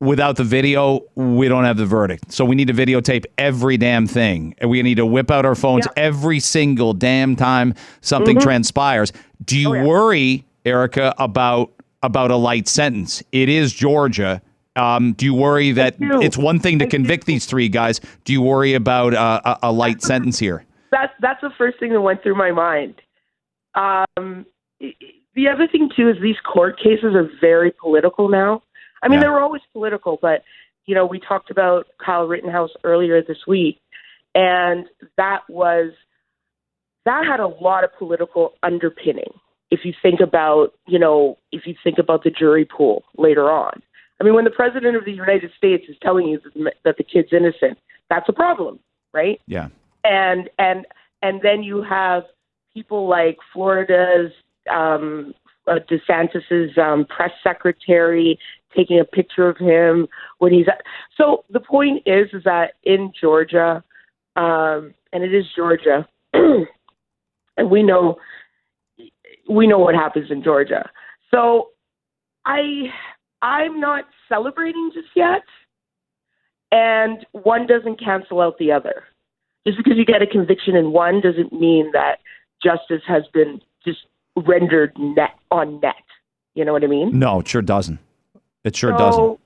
without the video, we don't have the verdict. So we need to videotape every damn thing. And we need to whip out our phones Yeah. every single damn time something transpires. Do you Oh, yeah. worry, Erica, about about a light sentence? It is Georgia. Um, do you worry that it's one thing to convict these three guys? Do you worry about uh, a, a light sentence here? that's that's the first thing that went through my mind. Um, the other thing too is these court cases are very political now. I mean, Yeah. they were always political, but you know, we talked about Kyle Rittenhouse earlier this week, and that was that had a lot of political underpinning. If you think about, you know, if you think about the jury pool later on. I mean, when the president of the United States is telling you that the, that the kid's innocent, that's a problem, right? Yeah. and and and then you have people like Florida's um, uh, DeSantis's um, press secretary taking a picture of him when he's at. So the point is, is that in Georgia, um, and it is Georgia, and we know we know what happens in Georgia. So I I'm not celebrating just yet, and one doesn't cancel out the other just because you get a conviction in one doesn't mean that justice has been just rendered net on net. You know what I mean? No, it sure doesn't. It sure so, doesn't.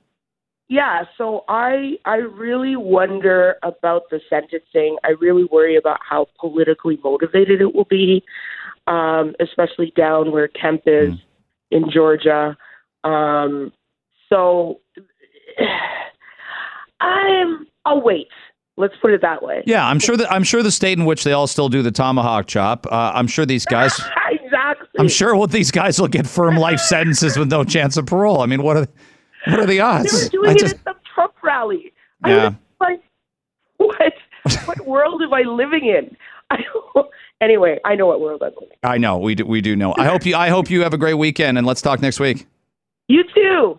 Yeah, so I I really wonder about the sentencing. I really worry about how politically motivated it will be, um, especially down where Kemp is Mm. in Georgia. Um, so I'm I'll wait. Let's put it that way. Yeah, I'm sure that I'm sure the state in which they all still do the tomahawk chop. Uh, I'm sure these guys. exactly. I'm sure well, these guys will get firm life sentences with no chance of parole. I mean, what are what are the odds? They were doing I it just- at the Trump rally. I Yeah. was like, what? what world am I living in? I don't, anyway, I know what world I'm living. in. I know we do. We do know. I hope you. I hope you have a great weekend, and let's talk next week. You too.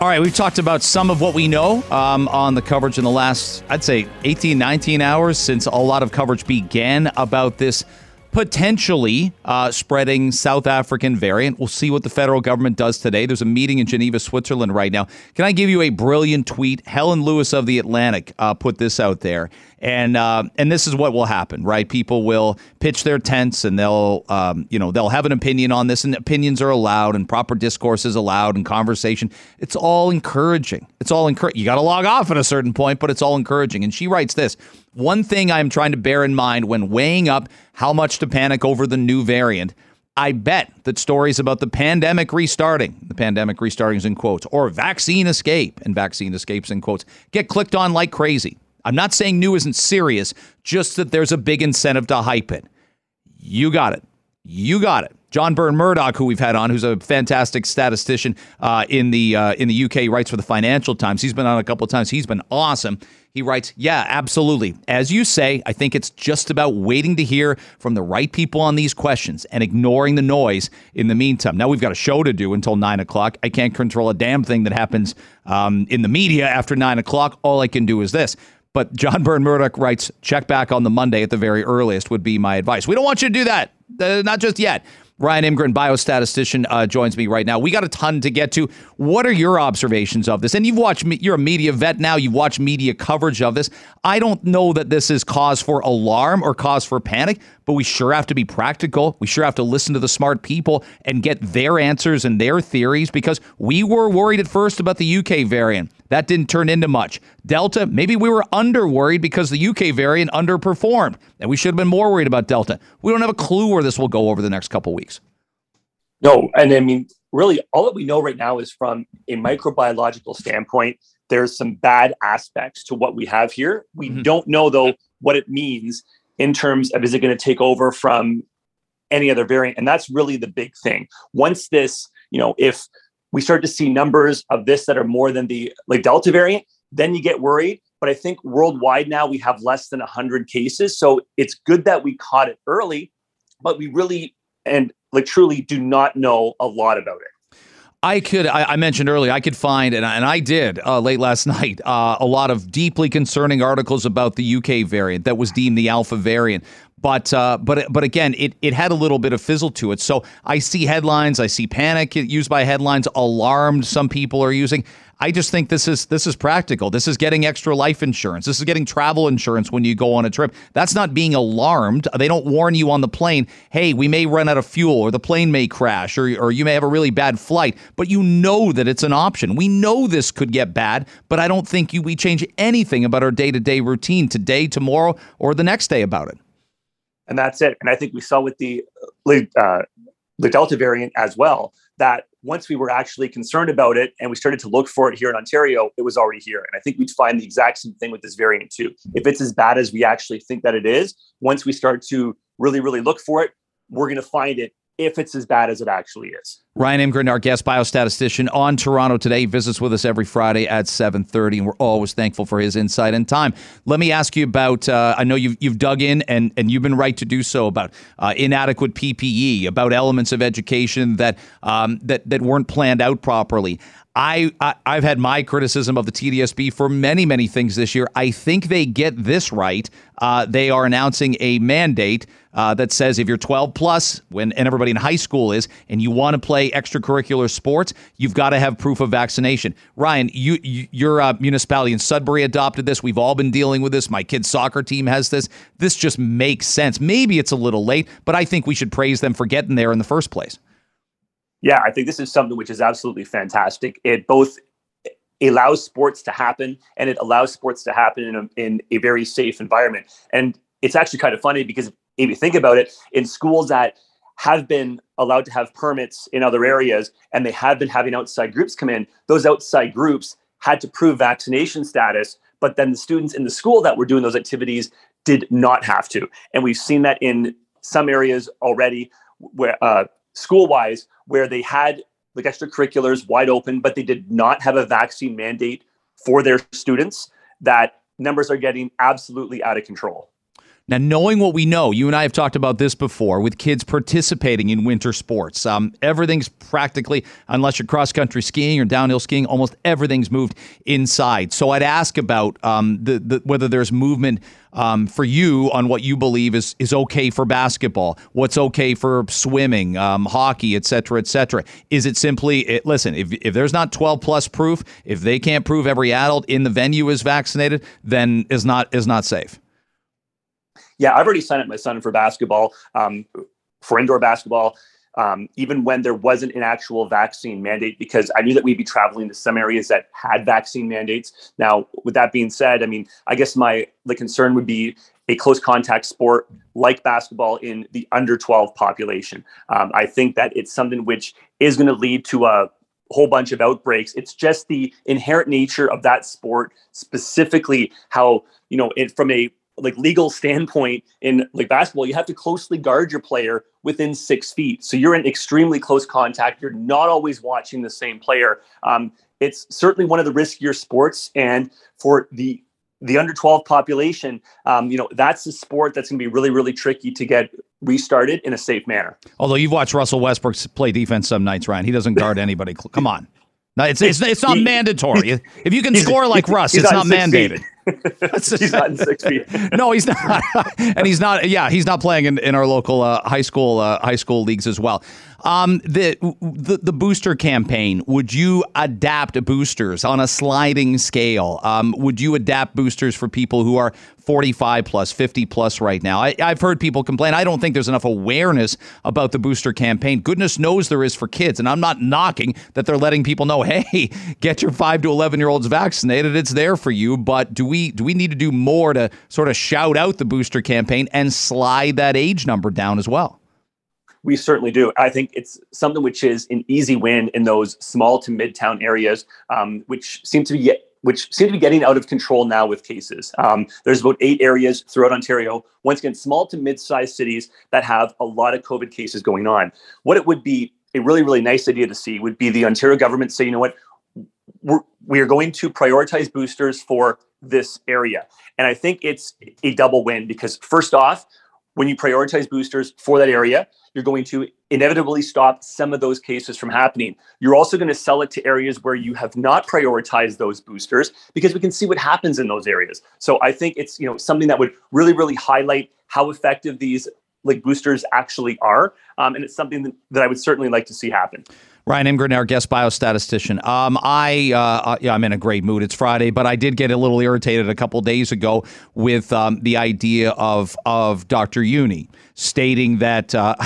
All right, we've talked about some of what we know um, on the coverage in the last, I'd say, 18, 19 hours since a lot of coverage began about this potentially uh, spreading South African variant. We'll see what the federal government does today. There's a meeting in Geneva, Switzerland right now. Can I give you a brilliant tweet? Helen Lewis of The Atlantic uh, put this out there. And uh, and this is what will happen, right? People will pitch their tents, and they'll um, you know they'll have an opinion on this, and opinions are allowed, and proper discourse is allowed, and conversation. It's all encouraging. It's all encouraging. You got to log off at a certain point, but it's all encouraging. And she writes this: one thing I'm trying to bear in mind when weighing up how much to panic over the new variant. I bet that stories about the pandemic restarting, the pandemic restarting is in quotes, or vaccine escape, and vaccine escapes in quotes, get clicked on like crazy. I'm not saying new isn't serious, just that there's a big incentive to hype it. You got it. You got it. John Burn-Murdoch, who we've had on, who's a fantastic statistician uh, in the uh, in the UK, writes for the Financial Times. He's been on a couple of times. He's been awesome. He writes, "Yeah, absolutely. As you say, I think it's just about waiting to hear from the right people on these questions and ignoring the noise in the meantime. Now we've got a show to do until nine o'clock. I can't control a damn thing that happens um, in the media after nine o'clock. All I can do is this." But John Burn-Murdoch writes, check back on the Monday at the very earliest would be my advice. We don't want you to do that. Uh, not just yet. Ryan Imgrund, biostatistician, uh, joins me right now. We got a ton to get to. What are your observations of this? And you've watched, you're a media vet now. You've watched media coverage of this. I don't know that this is cause for alarm or cause for panic, but we sure have to be practical. We sure have to listen to the smart people and get their answers and their theories because we were worried at first about the UK variant. That didn't turn into much. Delta, maybe we were under worried because the UK variant underperformed, and we should have been more worried about Delta. We don't have a clue where this will go over the next couple weeks. No, and I mean, really, all that we know right now is from a microbiological standpoint, there's some bad aspects to what we have here. We Mhm. don't know, though, what it means in terms of is it going to take over from any other variant? And that's really the big thing. Once this, you know, if we start to see numbers of this that are more than the like Delta variant, then you get worried. But I think worldwide now we have less than 100 cases. So it's good that we caught it early, but we really and like truly do not know a lot about it. I could, I, I mentioned earlier, I could find, and I, and I did uh, late last night, uh, a lot of deeply concerning articles about the UK variant that was deemed the alpha variant. But uh, but but again, it it had a little bit of fizzle to it. So I see headlines, I see panic used by headlines, alarmed. Some people are using. I just think this is this is practical. This is getting extra life insurance. This is getting travel insurance when you go on a trip. That's not being alarmed. They don't warn you on the plane, "Hey, we may run out of fuel or the plane may crash or or you may have a really bad flight." But you know that it's an option. We know this could get bad, but I don't think you, we change anything about our day-to-day routine today, tomorrow, or the next day about it. And that's it. And I think we saw with the uh, the Delta variant as well that once we were actually concerned about it and we started to look for it here in Ontario, it was already here. And I think we'd find the exact same thing with this variant too. If it's as bad as we actually think that it is, once we start to really, really look for it, we're going to find it if it's as bad as it actually is. Ryan Imgrund, our guest biostatistician on Toronto today, visits with us every Friday at 7.30, and we're always thankful for his insight and time. Let me ask you about, uh, I know you've, you've dug in, and, and you've been right to do so, about uh, inadequate PPE, about elements of education that, um, that, that weren't planned out properly. I, I have had my criticism of the TDSB for many many things this year. I think they get this right. Uh, they are announcing a mandate uh, that says if you're 12 plus, when and everybody in high school is, and you want to play extracurricular sports, you've got to have proof of vaccination. Ryan, you, you your uh, municipality in Sudbury adopted this. We've all been dealing with this. My kid's soccer team has this. This just makes sense. Maybe it's a little late, but I think we should praise them for getting there in the first place. Yeah, I think this is something which is absolutely fantastic. It both allows sports to happen and it allows sports to happen in a, in a very safe environment. And it's actually kind of funny because if you think about it, in schools that have been allowed to have permits in other areas and they have been having outside groups come in, those outside groups had to prove vaccination status, but then the students in the school that were doing those activities did not have to. And we've seen that in some areas already where uh, school wise where they had like extracurriculars wide open, but they did not have a vaccine mandate for their students, that numbers are getting absolutely out of control. Now, knowing what we know, you and I have talked about this before with kids participating in winter sports. Um, everything's practically, unless you're cross country skiing or downhill skiing, almost everything's moved inside. So I'd ask about um, the, the, whether there's movement um, for you on what you believe is is okay for basketball, what's okay for swimming, um, hockey, et cetera, et cetera. Is it simply it, listen? If if there's not 12 plus proof, if they can't prove every adult in the venue is vaccinated, then is not is not safe yeah, I've already signed up my son for basketball, um, for indoor basketball, um, even when there wasn't an actual vaccine mandate, because I knew that we'd be traveling to some areas that had vaccine mandates. Now, with that being said, I mean, I guess my the concern would be a close contact sport like basketball in the under 12 population. Um, I think that it's something which is going to lead to a whole bunch of outbreaks. It's just the inherent nature of that sport, specifically how, you know, it, from a like legal standpoint in like basketball, you have to closely guard your player within six feet. So you're in extremely close contact. You're not always watching the same player. Um, it's certainly one of the riskier sports, and for the the under 12 population, um, you know, that's a sport that's going to be really, really tricky to get restarted in a safe manner. Although you've watched Russell Westbrook play defense some nights, Ryan, he doesn't guard anybody. Come on. No, it's, it's, it's not mandatory. If you can score like Russ, it's not mandated. He's not in six feet. no, he's not, and he's not. Yeah, he's not playing in, in our local uh, high school uh, high school leagues as well. Um, the, the the booster campaign. Would you adapt boosters on a sliding scale? Um, would you adapt boosters for people who are 45 plus, 50 plus right now? I, I've heard people complain. I don't think there's enough awareness about the booster campaign. Goodness knows there is for kids, and I'm not knocking that they're letting people know, hey, get your five to 11 year olds vaccinated. It's there for you. But do we do we need to do more to sort of shout out the booster campaign and slide that age number down as well? We certainly do. I think it's something which is an easy win in those small to midtown areas, um, which seem to be which seem to be getting out of control now with cases. Um, there's about eight areas throughout Ontario. Once again, small to mid-sized cities that have a lot of COVID cases going on. What it would be a really really nice idea to see would be the Ontario government say, you know what, we're, we are going to prioritize boosters for this area. And I think it's a double win because first off, when you prioritize boosters for that area, you're going to inevitably stop some of those cases from happening. You're also going to sell it to areas where you have not prioritized those boosters because we can see what happens in those areas. So I think it's you know something that would really really highlight how effective these like boosters actually are, um, and it's something that, that I would certainly like to see happen. Ryan Imgrund, our guest biostatistician. Um, I, uh, uh, yeah, I'm in a great mood. It's Friday, but I did get a little irritated a couple days ago with um, the idea of of Dr. Jüni stating that uh,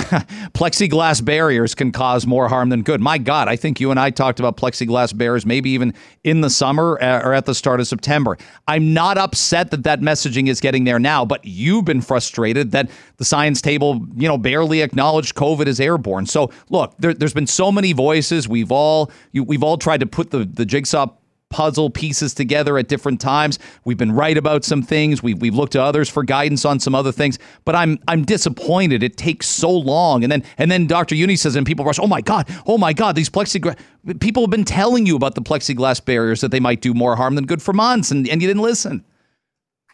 plexiglass barriers can cause more harm than good. My God, I think you and I talked about plexiglass barriers maybe even in the summer uh, or at the start of September. I'm not upset that that messaging is getting there now, but you've been frustrated that the science table, you know, barely acknowledged COVID is airborne. So look, there, has been so many voices. We've all you, we've all tried to put the the jigsaw puzzle pieces together at different times. We've been right about some things. We've, we've looked to others for guidance on some other things. But I'm I'm disappointed. It takes so long. And then and then Dr. Jüni says, and people rush, oh my God, oh my God, these plexiglass people have been telling you about the plexiglass barriers that they might do more harm than good for months, and, and you didn't listen.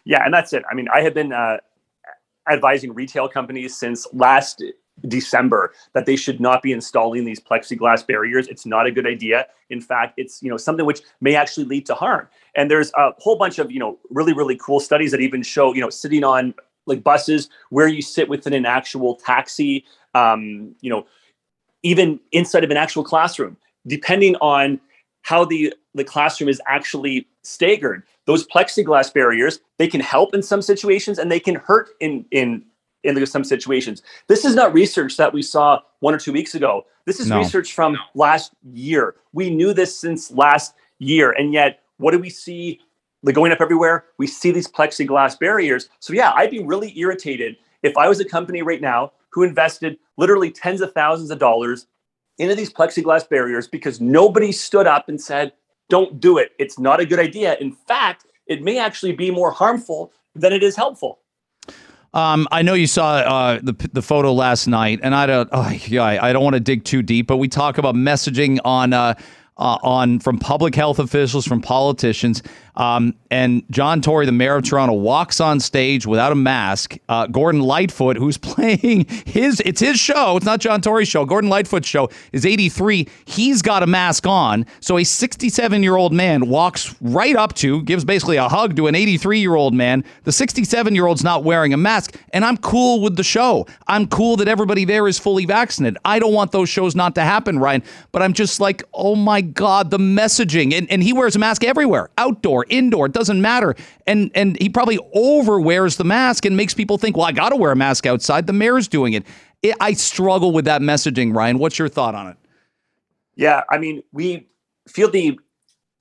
Yeah, and that's it. I mean, I have been uh, advising retail companies since last December that they should not be installing these plexiglass barriers. It's not a good idea. In fact, it's you know something which may actually lead to harm. And there's a whole bunch of you know really really cool studies that even show you know sitting on like buses where you sit within an actual taxi, um, you know, even inside of an actual classroom, depending on how the the classroom is actually staggered. Those plexiglass barriers they can help in some situations and they can hurt in in in some situations. This is not research that we saw one or two weeks ago. This is no. research from last year. We knew this since last year, and yet what do we see? Like going up everywhere. We see these plexiglass barriers. So yeah, I'd be really irritated if I was a company right now who invested literally tens of thousands of dollars into these plexiglass barriers because nobody stood up and said, "Don't do it. It's not a good idea." In fact, it may actually be more harmful than it is helpful. Um, I know you saw uh, the the photo last night, and I don't, oh, yeah, I don't want to dig too deep, but we talk about messaging on uh, uh, on from public health officials, from politicians. Um, and John Tory, the mayor of Toronto, walks on stage without a mask. Uh, Gordon Lightfoot, who's playing his, it's his show. It's not John Tory's show. Gordon Lightfoot's show is 83. He's got a mask on. So a 67 year old man walks right up to, gives basically a hug to an 83 year old man. The 67 year old's not wearing a mask. And I'm cool with the show. I'm cool that everybody there is fully vaccinated. I don't want those shows not to happen, Ryan. But I'm just like, oh my God, the messaging. And, and he wears a mask everywhere, outdoor indoor, it doesn't matter. And and he probably overwears the mask and makes people think, well, I got to wear a mask outside. The mayor's doing it. it. I struggle with that messaging, Ryan. What's your thought on it? Yeah, I mean, we feel the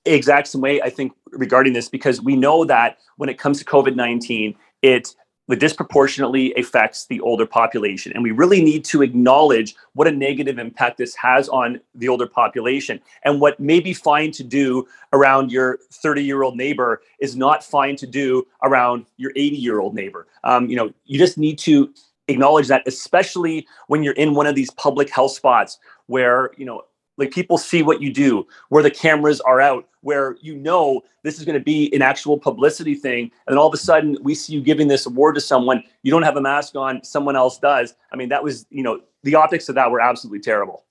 exact same way, I think, regarding this, because we know that when it comes to COVID 19, it that disproportionately affects the older population. And we really need to acknowledge what a negative impact this has on the older population. And what may be fine to do around your 30 year old neighbor is not fine to do around your 80 year old neighbor. Um, you know, you just need to acknowledge that, especially when you're in one of these public health spots where, you know, like people see what you do where the cameras are out where you know this is going to be an actual publicity thing and then all of a sudden we see you giving this award to someone you don't have a mask on someone else does i mean that was you know the optics of that were absolutely terrible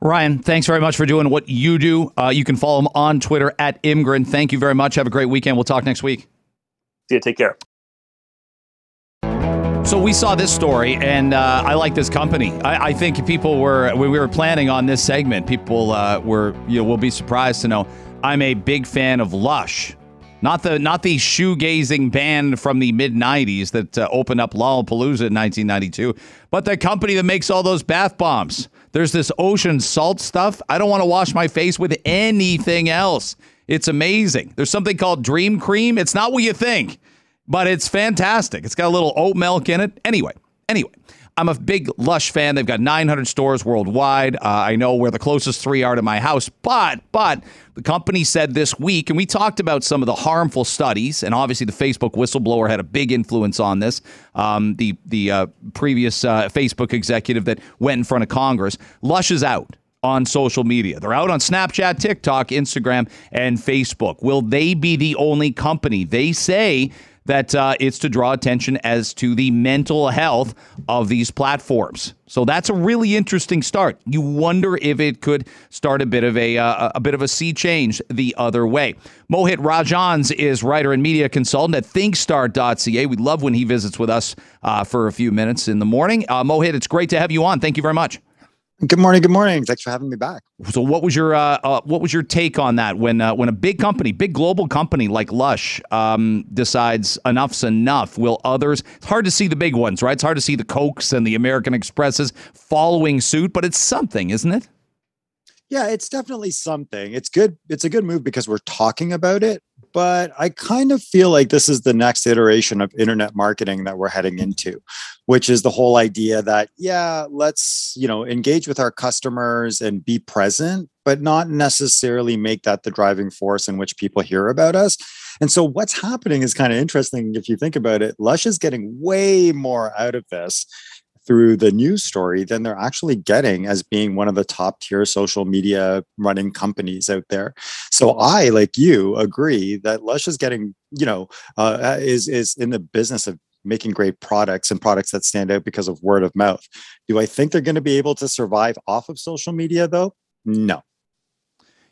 Ryan, thanks very much for doing what you do. Uh, you can follow him on Twitter at Imgrund. Thank you very much. Have a great weekend. We'll talk next week. See you. Take care. So we saw this story, and uh, I like this company. I, I, think people were when we were planning on this segment, people uh, were you know will be surprised to know I'm a big fan of Lush, not the not the shoegazing band from the mid '90s that uh, opened up Lollapalooza in 1992, but the company that makes all those bath bombs. There's this ocean salt stuff. I don't want to wash my face with anything else. It's amazing. There's something called Dream Cream. It's not what you think but it's fantastic. It's got a little oat milk in it. Anyway, anyway, I'm a big Lush fan. They've got 900 stores worldwide. Uh, I know where the closest three are to my house, but but the company said this week, and we talked about some of the harmful studies, and obviously the Facebook whistleblower had a big influence on this. Um, the the uh, previous uh, Facebook executive that went in front of Congress, Lush is out on social media. They're out on Snapchat, TikTok, Instagram, and Facebook. Will they be the only company? They say that uh, it's to draw attention as to the mental health of these platforms. So that's a really interesting start. You wonder if it could start a bit of a uh, a bit of a sea change the other way. Mohit Rajhans is writer and media consultant at ThinkStart.ca. We love when he visits with us uh, for a few minutes in the morning. Uh, Mohit, it's great to have you on. Thank you very much. Good morning. Good morning. Thanks for having me back. So, what was your uh, uh, what was your take on that when uh, when a big company, big global company like Lush, um, decides enough's enough? Will others? It's hard to see the big ones, right? It's hard to see the Cokes and the American Expresses following suit, but it's something, isn't it? Yeah, it's definitely something. It's good. It's a good move because we're talking about it. But I kind of feel like this is the next iteration of internet marketing that we're heading into, which is the whole idea that, yeah, let's, you know, engage with our customers and be present, but not necessarily make that the driving force in which people hear about us. And so what's happening is kind of interesting if you think about it. Lush is getting way more out of this through the news story than they're actually getting as being one of the top tier social media running companies out there. So I, like you, agree that Lush is getting, you know, uh, is is in the business of making great products and products that stand out because of word of mouth. Do I think they're going to be able to survive off of social media though? No.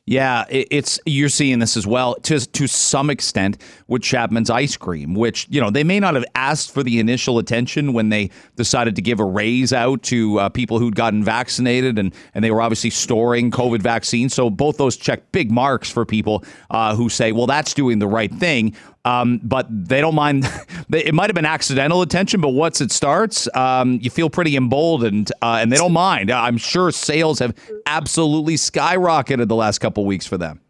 Yeah, it's you're seeing this as well to to some extent with Chapman's ice cream, which you know they may not have asked for the initial attention when they decided to give a raise out to uh, people who'd gotten vaccinated, and and they were obviously storing COVID vaccines. So both those check big marks for people uh, who say, well, that's doing the right thing. Um, but they don't mind. it might have been accidental attention, but once it starts, um, you feel pretty emboldened, uh, and they don't mind. I'm sure sales have absolutely skyrocketed the last couple weeks for them.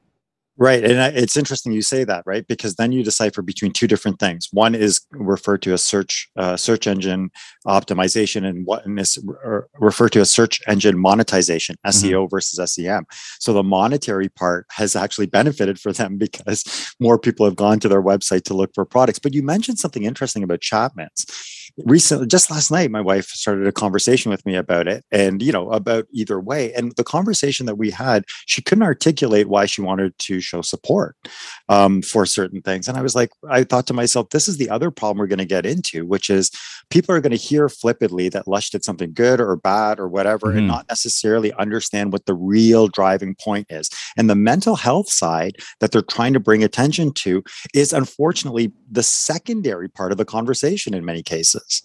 Right. And it's interesting you say that, right? Because then you decipher between two different things. One is referred to as search uh, search engine optimization and what is referred to as search engine monetization, SEO mm-hmm. versus SEM. So the monetary part has actually benefited for them because more people have gone to their website to look for products. But you mentioned something interesting about Chapman's recently just last night my wife started a conversation with me about it and you know about either way. And the conversation that we had she couldn't articulate why she wanted to show support um, for certain things. And i was like i thought to myself this is the other problem we're going to get into which is people are going to hear flippantly that lush did something good or bad or whatever mm-hmm. and not necessarily understand what the real driving point is. And the mental health side that they're trying to bring attention to is unfortunately the secondary part of the conversation in many cases services.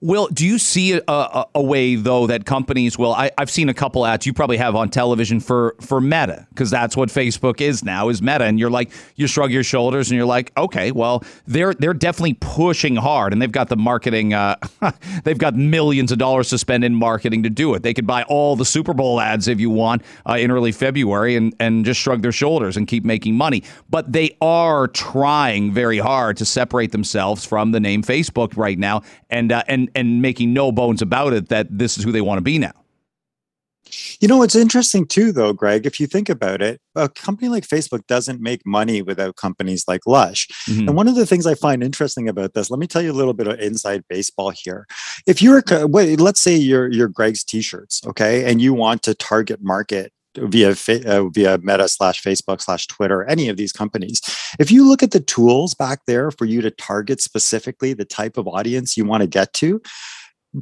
Will, do you see a, a, a, way though that companies will? I, have seen a couple ads you probably have on television for for Meta because that's what Facebook is now is Meta, and you're like you shrug your shoulders and you're like, okay, well they're they're definitely pushing hard, and they've got the marketing, uh, they've got millions of dollars to spend in marketing to do it. They could buy all the Super Bowl ads if you want uh, in early February and and just shrug their shoulders and keep making money, but they are trying very hard to separate themselves from the name Facebook right now, and uh, and and making no bones about it that this is who they want to be now. You know, it's interesting too, though, Greg, if you think about it, a company like Facebook doesn't make money without companies like Lush. Mm-hmm. And one of the things I find interesting about this, let me tell you a little bit of inside baseball here. If you're, let's say you're, you're Greg's t-shirts, okay, and you want to target market via uh, via Meta slash Facebook slash Twitter, any of these companies. If you look at the tools back there for you to target specifically the type of audience you want to get to,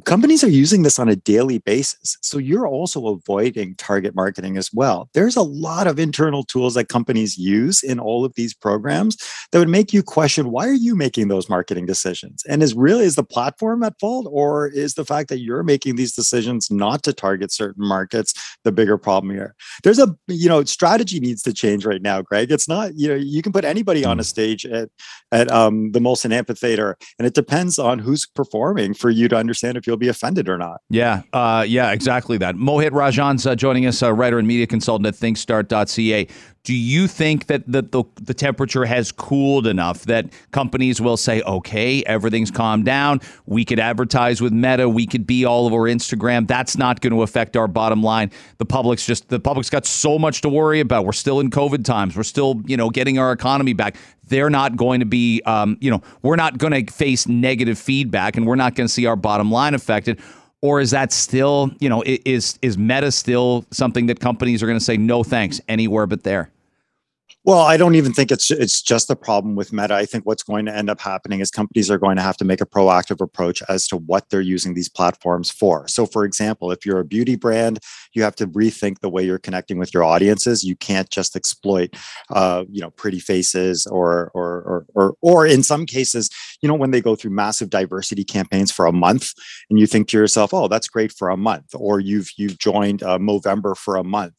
companies are using this on a daily basis. So you're also avoiding target marketing as well. There's a lot of internal tools that companies use in all of these programs that would make you question why are you making those marketing decisions? And is really is the platform at fault or is the fact that you're making these decisions not to target certain markets the bigger problem here? There's a you know strategy needs to change right now, Greg. It's not you know you can put anybody on a mm. stage at at um, the Molson Amphitheater and it depends on who's performing for you to understand if you'll be offended or not. Yeah, uh, yeah, exactly that. Mohit Rajhans uh, joining us, uh, writer and media consultant at ThinkStart.ca. Do you think that the, the, the temperature has cooled enough that companies will say, okay, everything's calmed down. We could advertise with Meta. We could be all over Instagram. That's not going to affect our bottom line. The public's just the public's got so much to worry about. We're still in COVID times. We're still, you know, getting our economy back. They're not going to be, um, you know, we're not going to face negative feedback, and we're not going to see our bottom line affected or is that still you know is is meta still something that companies are going to say no thanks anywhere but there Well, I don't even think it's it's just a problem with Meta. I think what's going to end up happening is companies are going to have to make a proactive approach as to what they're using these platforms for. So, for example, if you're a beauty brand, you have to rethink the way you're connecting with your audiences. You can't just exploit, uh, you know, pretty faces or, or or or or in some cases, you know, when they go through massive diversity campaigns for a month, and you think to yourself, "Oh, that's great for a month," or you've you've joined uh, Movember for a month.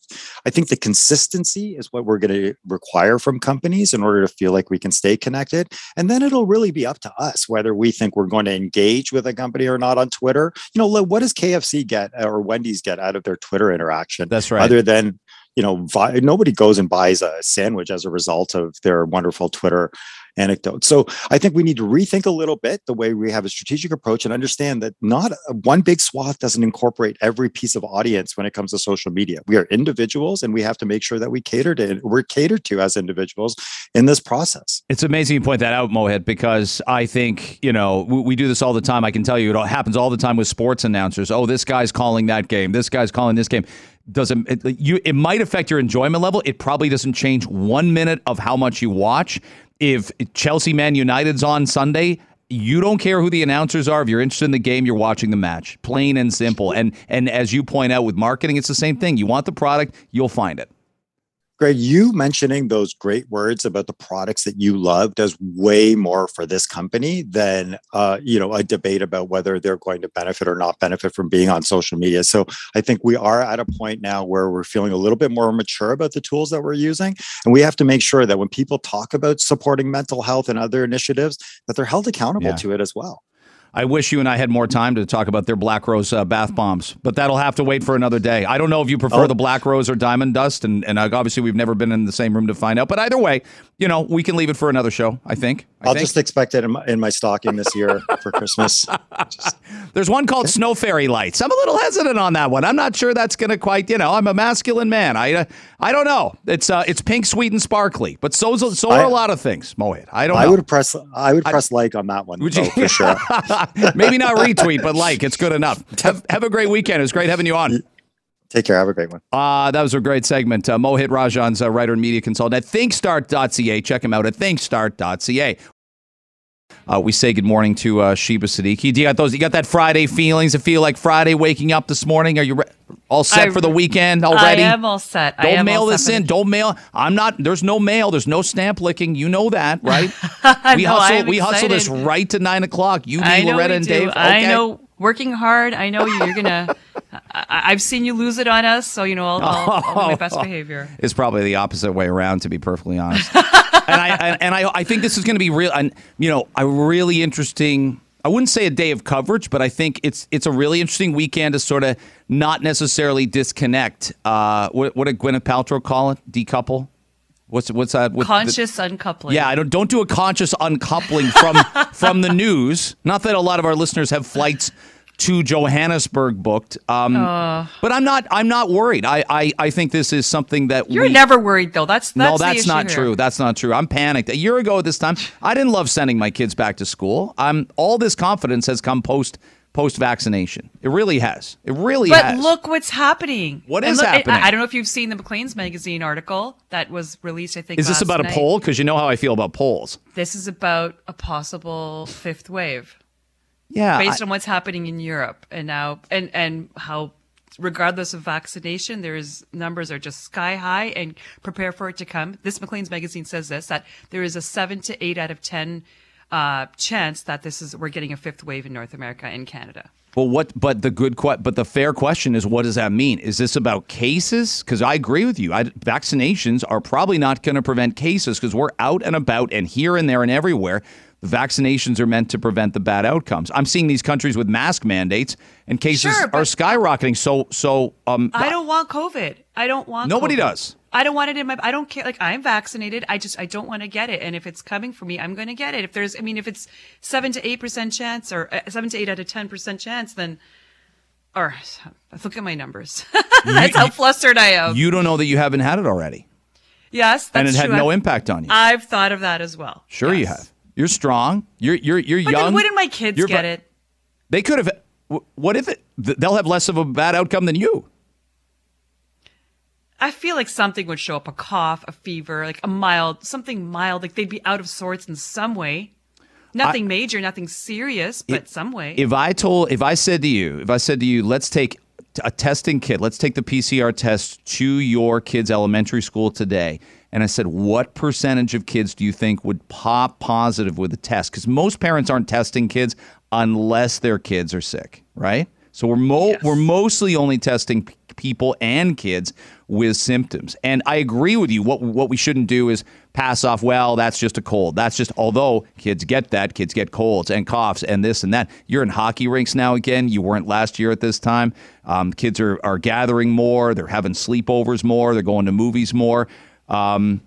I think the consistency is what we're going to require require from companies in order to feel like we can stay connected. And then it'll really be up to us whether we think we're going to engage with a company or not on Twitter. You know, what does KFC get uh, or Wendy's get out of their Twitter interaction? That's right. Other than you know, nobody goes and buys a sandwich as a result of their wonderful Twitter anecdote. So I think we need to rethink a little bit the way we have a strategic approach and understand that not one big swath doesn't incorporate every piece of audience when it comes to social media. We are individuals and we have to make sure that we cater to we're catered to as individuals in this process. It's amazing you point that out, Mohit, because I think, you know, we, we do this all the time. I can tell you it happens all the time with sports announcers. Oh, this guy's calling that game. This guy's calling this game doesn't it, you it might affect your enjoyment level it probably doesn't change one minute of how much you watch if Chelsea Man United's on Sunday, you don't care who the announcers are. If you're interested in the game, you're watching the match. Plain and simple. And and as you point out with marketing, it's the same thing. You want the product, you'll find it. Greg, you mentioning those great words about the products that you love does way more for this company than uh, you know a debate about whether they're going to benefit or not benefit from being on social media. So I think we are at a point now where we're feeling a little bit more mature about the tools that we're using, and we have to make sure that when people talk about supporting mental health and other initiatives, that they're held accountable yeah. to it as well. I wish you and I had more time to talk about their Black Rose uh, bath bombs, but that'll have to wait for another day. I don't know if you prefer oh. the Black Rose or Diamond Dust, and, and obviously we've never been in the same room to find out. But either way, you know, we can leave it for another show. I think. I will just expect it in my, in my, stocking this year for Christmas. Just. There's one called Snow Fairy Lights. I'm a little hesitant on that one. I'm not sure that's going to quite. You know, I'm a masculine man. I uh, I don't know. It's uh, it's pink, sweet, and sparkly. But so so are a lot of things. Mohit. I don't. I know. would press. I would press I, like on that one. Would you? for sure. Maybe not retweet, but like. It's good enough. Have, have a great weekend. It was great having you on. Take care. Have a great one. Uh, that was a great segment. Uh, Mohit Rajhans a writer and media consultant at thinkstart.ca. Check him out at thinkstart.ca. Uh, we say good morning to uh, Sheba Siddiqui. Do you got those? You got that Friday feelings? It feel like Friday waking up this morning? Are you re- all set I, for the weekend already? I am all set. Don't mail this in. Don't mail. I'm not. There's no mail. There's no stamp licking. You know that, right? we no, hustle. We hustle this right to nine o'clock. You, me, Loretta, and Dave. Okay. I know. Working hard. I know you're gonna. I, have seen you lose it on us, so you know I'll, I'll, I'll my best behavior. It's probably the opposite way around, to be perfectly honest. and I and I, I think this is going to be real, and you know, a really interesting. I wouldn't say a day of coverage, but I think it's it's a really interesting weekend to sort of not necessarily disconnect. Uh, what, what did Gwyneth Paltrow call it? Decouple. What's what's that? conscious the, uncoupling. Yeah, I don't don't do a conscious uncoupling from from the news. Not that a lot of our listeners have flights to Johannesburg booked. Um, uh, but I'm not. I'm not worried. I, I, I think this is something that you're we, never worried though. That's, that's no, that's not here. true. That's not true. I'm panicked. A year ago at this time, I didn't love sending my kids back to school. I'm all this confidence has come post post vaccination. It really has. It really but has. But look what's happening. What is look, happening? I, I, don't know if you've seen the Maclean's magazine article that was released. I think is this about night. a poll? Because you know how I feel about polls. This is about a possible fifth wave. Yeah, based I, on what's happening in Europe and now and and how regardless of vaccination, there's numbers are just sky high and prepare for it to come. This Maclean's magazine says this that there is a seven to eight out of ten uh, chance that this is we're getting a fifth wave in North America and Canada. Well, what? But the good, but the fair question is, what does that mean? Is this about cases? Because I agree with you. I, vaccinations are probably not going to prevent cases because we're out and about and here and there and everywhere. The vaccinations are meant to prevent the bad outcomes. I'm seeing these countries with mask mandates, and cases sure, are skyrocketing. So, so um, I don't want COVID. I don't want. Nobody COVID. does. I don't want it in my. I don't care. Like I'm vaccinated. I just I don't want to get it. And if it's coming for me, I'm going to get it. If there's, I mean, if it's seven to eight percent chance or uh, seven to eight out of ten percent chance, then or look at my numbers. that's how flustered I am. You don't know that you haven't had it already. Yes, and it true. had no impact on you. I've thought of that as well. Sure, yes. you have. You're strong. You're you're you're young. but young. wouldn't my kids get it? They could have. What if it? They'll have less of a bad outcome than you. I feel like something would show up a cough, a fever, like a mild, something mild, like they'd be out of sorts in some way. Nothing I, major, nothing serious, but if, some way. If I told, if I said to you, if I said to you, let's take a testing kit, let's take the PCR test to your kid's elementary school today. And I said, what percentage of kids do you think would pop positive with the test? Because most parents aren't testing kids unless their kids are sick, right? So we're mo- yes. we're mostly only testing p- people and kids with symptoms. And I agree with you. What what we shouldn't do is pass off. Well, that's just a cold. That's just. Although kids get that, kids get colds and coughs and this and that. You're in hockey rinks now again. You weren't last year at this time. Um, kids are are gathering more. They're having sleepovers more. They're going to movies more. Um,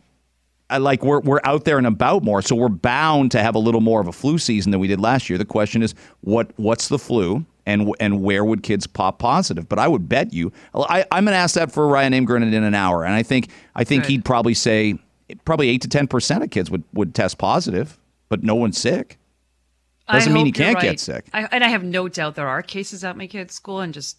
I like we're we're out there and about more, so we're bound to have a little more of a flu season than we did last year. The question is, what what's the flu? and and where would kids pop positive? But I would bet you, I, am going to ask that for Ryan Imgrund in an hour, and I think I think Good. he'd probably say probably eight to ten percent of kids would would test positive, but no one's sick. Doesn't mean he can't right. get sick. I, and I have no doubt there are cases at my kid's school, and just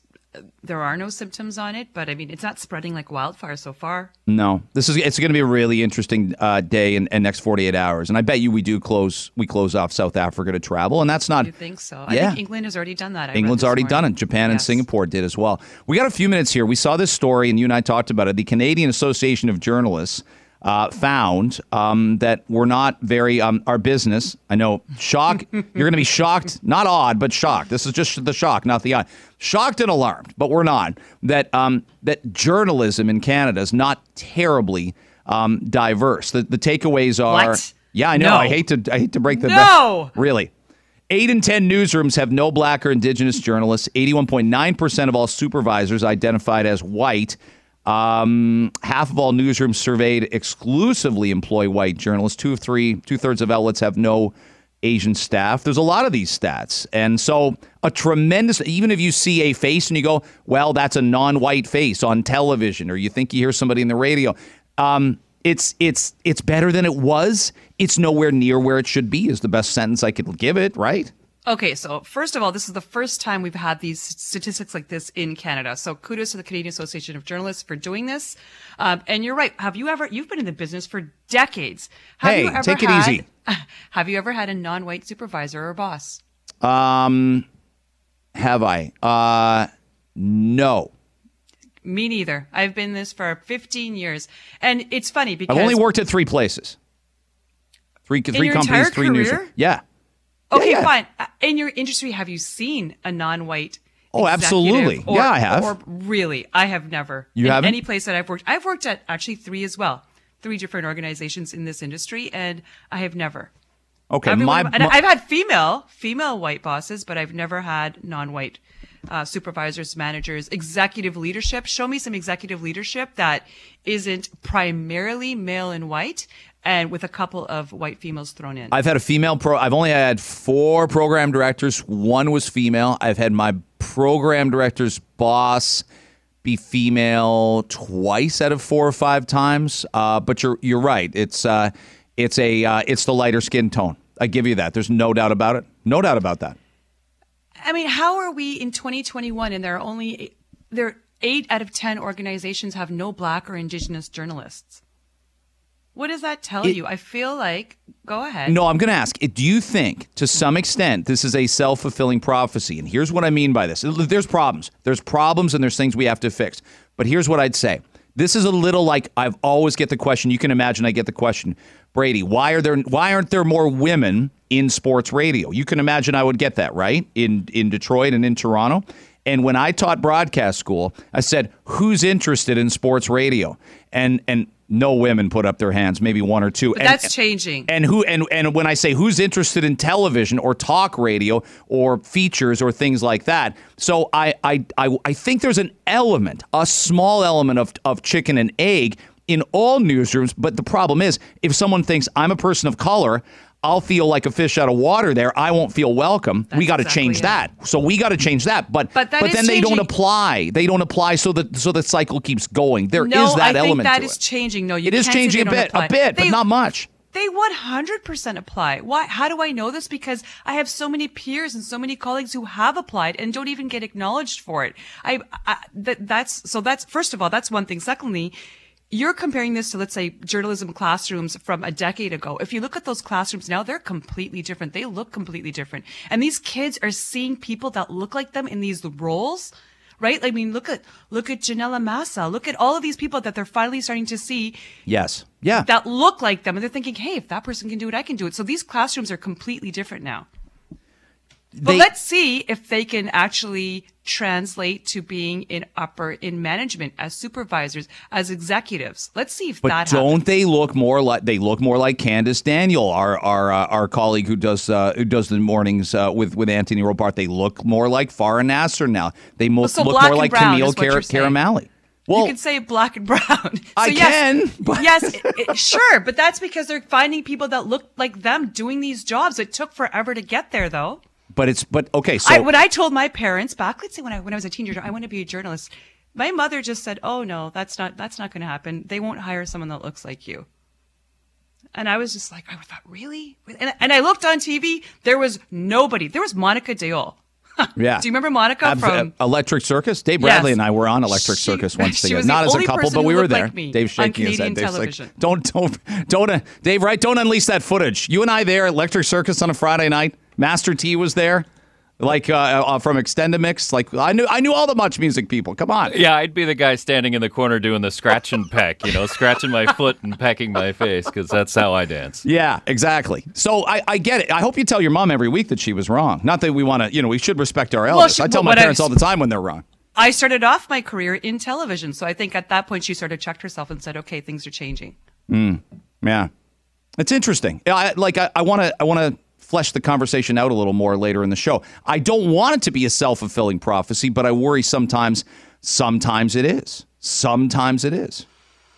there are no symptoms on it, but I mean, it's not spreading like wildfire so far. No, this is it's going to be a really interesting uh, day in and, next 48 hours, and I bet you we do close we close off South Africa to travel, and that's not. You think so? Yeah. I think England has already done that. I England's already morning. done it. Japan yes. and Singapore did as well. We got a few minutes here. We saw this story, and you and I talked about it. The Canadian Association of Journalists uh, found um, that we're not very um, our business. I know shock. you're going to be shocked, not odd, but shocked. This is just the shock, not the odd. Shocked and alarmed, but we're not. That um, that journalism in Canada is not terribly um, diverse. The the takeaways are. What? Yeah, I know. No. I hate to I hate to break the no. Back. Really. Eight in 10 newsrooms have no black or indigenous journalists. 81.9% of all supervisors identified as white. Um, half of all newsrooms surveyed exclusively employ white journalists. Two of three, two thirds of outlets have no Asian staff. There's a lot of these stats. And so a tremendous, even if you see a face and you go, well, that's a non white face on television, or you think you hear somebody in the radio, um, it's it's it's better than it was. It's nowhere near where it should be. Is the best sentence I could give it, right? Okay, so first of all, this is the first time we've had these statistics like this in Canada. So kudos to the Canadian Association of Journalists for doing this. Um, and you're right. Have you ever? You've been in the business for decades. Have hey, you ever take it had, easy. Have you ever had a non-white supervisor or boss? Um, have I? Uh, no. Me neither. I've been this for 15 years, and it's funny because I've only worked at three places, three three companies, three career? news. Yeah. Okay, yeah, yeah. fine. Uh, in your industry, have you seen a non-white? Oh, absolutely. Or, yeah, I have. Or really, I have never. You haven't? Any place that I've worked, I've worked at actually three as well, three different organizations in this industry, and I have never. Okay, Everyone, my, and I've had female female white bosses, but I've never had non-white uh, supervisors, managers, executive leadership. Show me some executive leadership that isn't primarily male and white, and with a couple of white females thrown in. I've had a female pro. I've only had four program directors. One was female. I've had my program director's boss be female twice out of four or five times. Uh, but you're you're right. It's uh, it's a uh, it's the lighter skin tone. I give you that. There's no doubt about it. No doubt about that. I mean, how are we in 2021 and there are only there are eight out of ten organizations have no black or indigenous journalists? What does that tell It- you? I feel like go ahead. No, I'm going to ask. Do you think, to some extent, this is a self fulfilling prophecy? And here's what I mean by this there's problems. There's problems and there's things we have to fix. But here's what I'd say this is a little like I've always get the question. You can imagine I get the question, Brady, why are there why aren't there more women in sports radio? You can imagine I would get that, right? In in Detroit and in Toronto. And when I taught broadcast school, I said, "Who's interested in sports radio?" And and no women put up their hands, maybe one or two. And, that's changing. and who and and when I say who's interested in television or talk radio or features or things like that, so I I I, I think there's an element, a small element of of chicken and egg in all newsrooms. But the problem is, if someone thinks I'm a person of color. I'll feel like a fish out of water there. I won't feel welcome. we got to exactly change it. that. So we got to change that. But But that is then they don't apply. They don't apply. So that so the cycle keeps going. There is no, that I element think that is it. changing. No, you It is changing a bit, apply. a bit, They- but not much. They 100% apply. Why? How do I know this? Because I have so many peers and so many colleagues who have applied and don't even get acknowledged for it. I, I that, that's, so that's, first of all, that's one thing. Secondly, you're comparing this to, let's say, journalism classrooms from a decade ago. If you look at those classrooms now, they're completely different. They look completely different. And these kids are seeing people that look like them in these roles right? I mean, look at look at Janella Massa. Look at all of these people that they're finally starting to see. Yes. Yeah. That look like them, and they're thinking, "Hey, if that person can do it, I can do it." So these classrooms are completely different now. But They- let's see if they can actually translate to being in upper in management as supervisors, as executives. Let's see if But that don't happens. they look more like they look more like Candace Daniel, our our uh, our colleague who does uh, who does the mornings uh, with with Anthony Robart? They look more like Farah Nasser now. They mo- so look more like Camille is what you're Car-. Caramelli. you can say black and brown. I yes, can, but- yes, it- it- sure, but that's because they're finding people that look like them doing these jobs. It took forever to get there, though. But it's but okay. So I, when I told my parents back, let's say when I when I was a teenager, I want to be a journalist. My mother just said, "Oh no, that's not that's not going to happen. They won't hire someone that looks like you." And I was just like, I thought, really? And, and I looked on TV. There was nobody. There was Monica Deol. yeah. Do you remember Monica Abs- from? uh, Electric Circus? Dave Bradley Yes. and I were on Electric She- Circus once together. Not as a couple, but we were there. like Dave shaking his head. Dave's television. like, don't don't don't uh, Dave, right? Don't unleash that footage. You and I there, Electric Circus on a Friday night. Master T was there. Like uh, uh, from Xtendamix, like I knew, I knew all the Much Music people. Come on, Yeah, I'd be the guy standing in the corner doing the scratch and peck, you know, scratching my foot and pecking my face because that's how I dance. Yeah, exactly. So I, I get it. I hope you tell your mom every week that she was wrong. Not that we want to, you know, we should respect our elders. she- I tell but my what I parents all the time when they're wrong. I started off my career in television, so I think at that point she sort of checked herself and said, "Okay, things are changing." Yeah, it's interesting. I, like I want to, I want to flesh the conversation out a little more later in the show. I don't want it to be a self fulfilling prophecy, but I worry sometimes. Sometimes it is. Sometimes it is.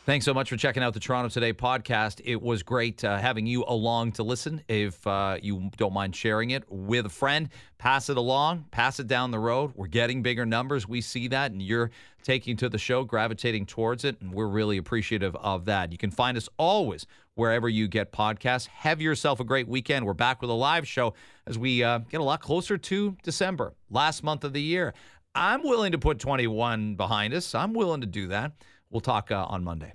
Thanks so much for checking out the Toronto Today podcast. It was great uh, having you along to listen. If uh, you don't mind sharing it with a friend, pass it along, pass it down the road. We're getting bigger numbers. We see that, and you're taking to the show, gravitating towards it, and we're really appreciative of that. You can find us always wherever you get podcasts. Have yourself a great weekend. We're back with a live show as we uh, get a lot closer to December, last month of the year. I'm willing to put 21 behind us. I'm willing to do that. We'll talk uh, on Monday.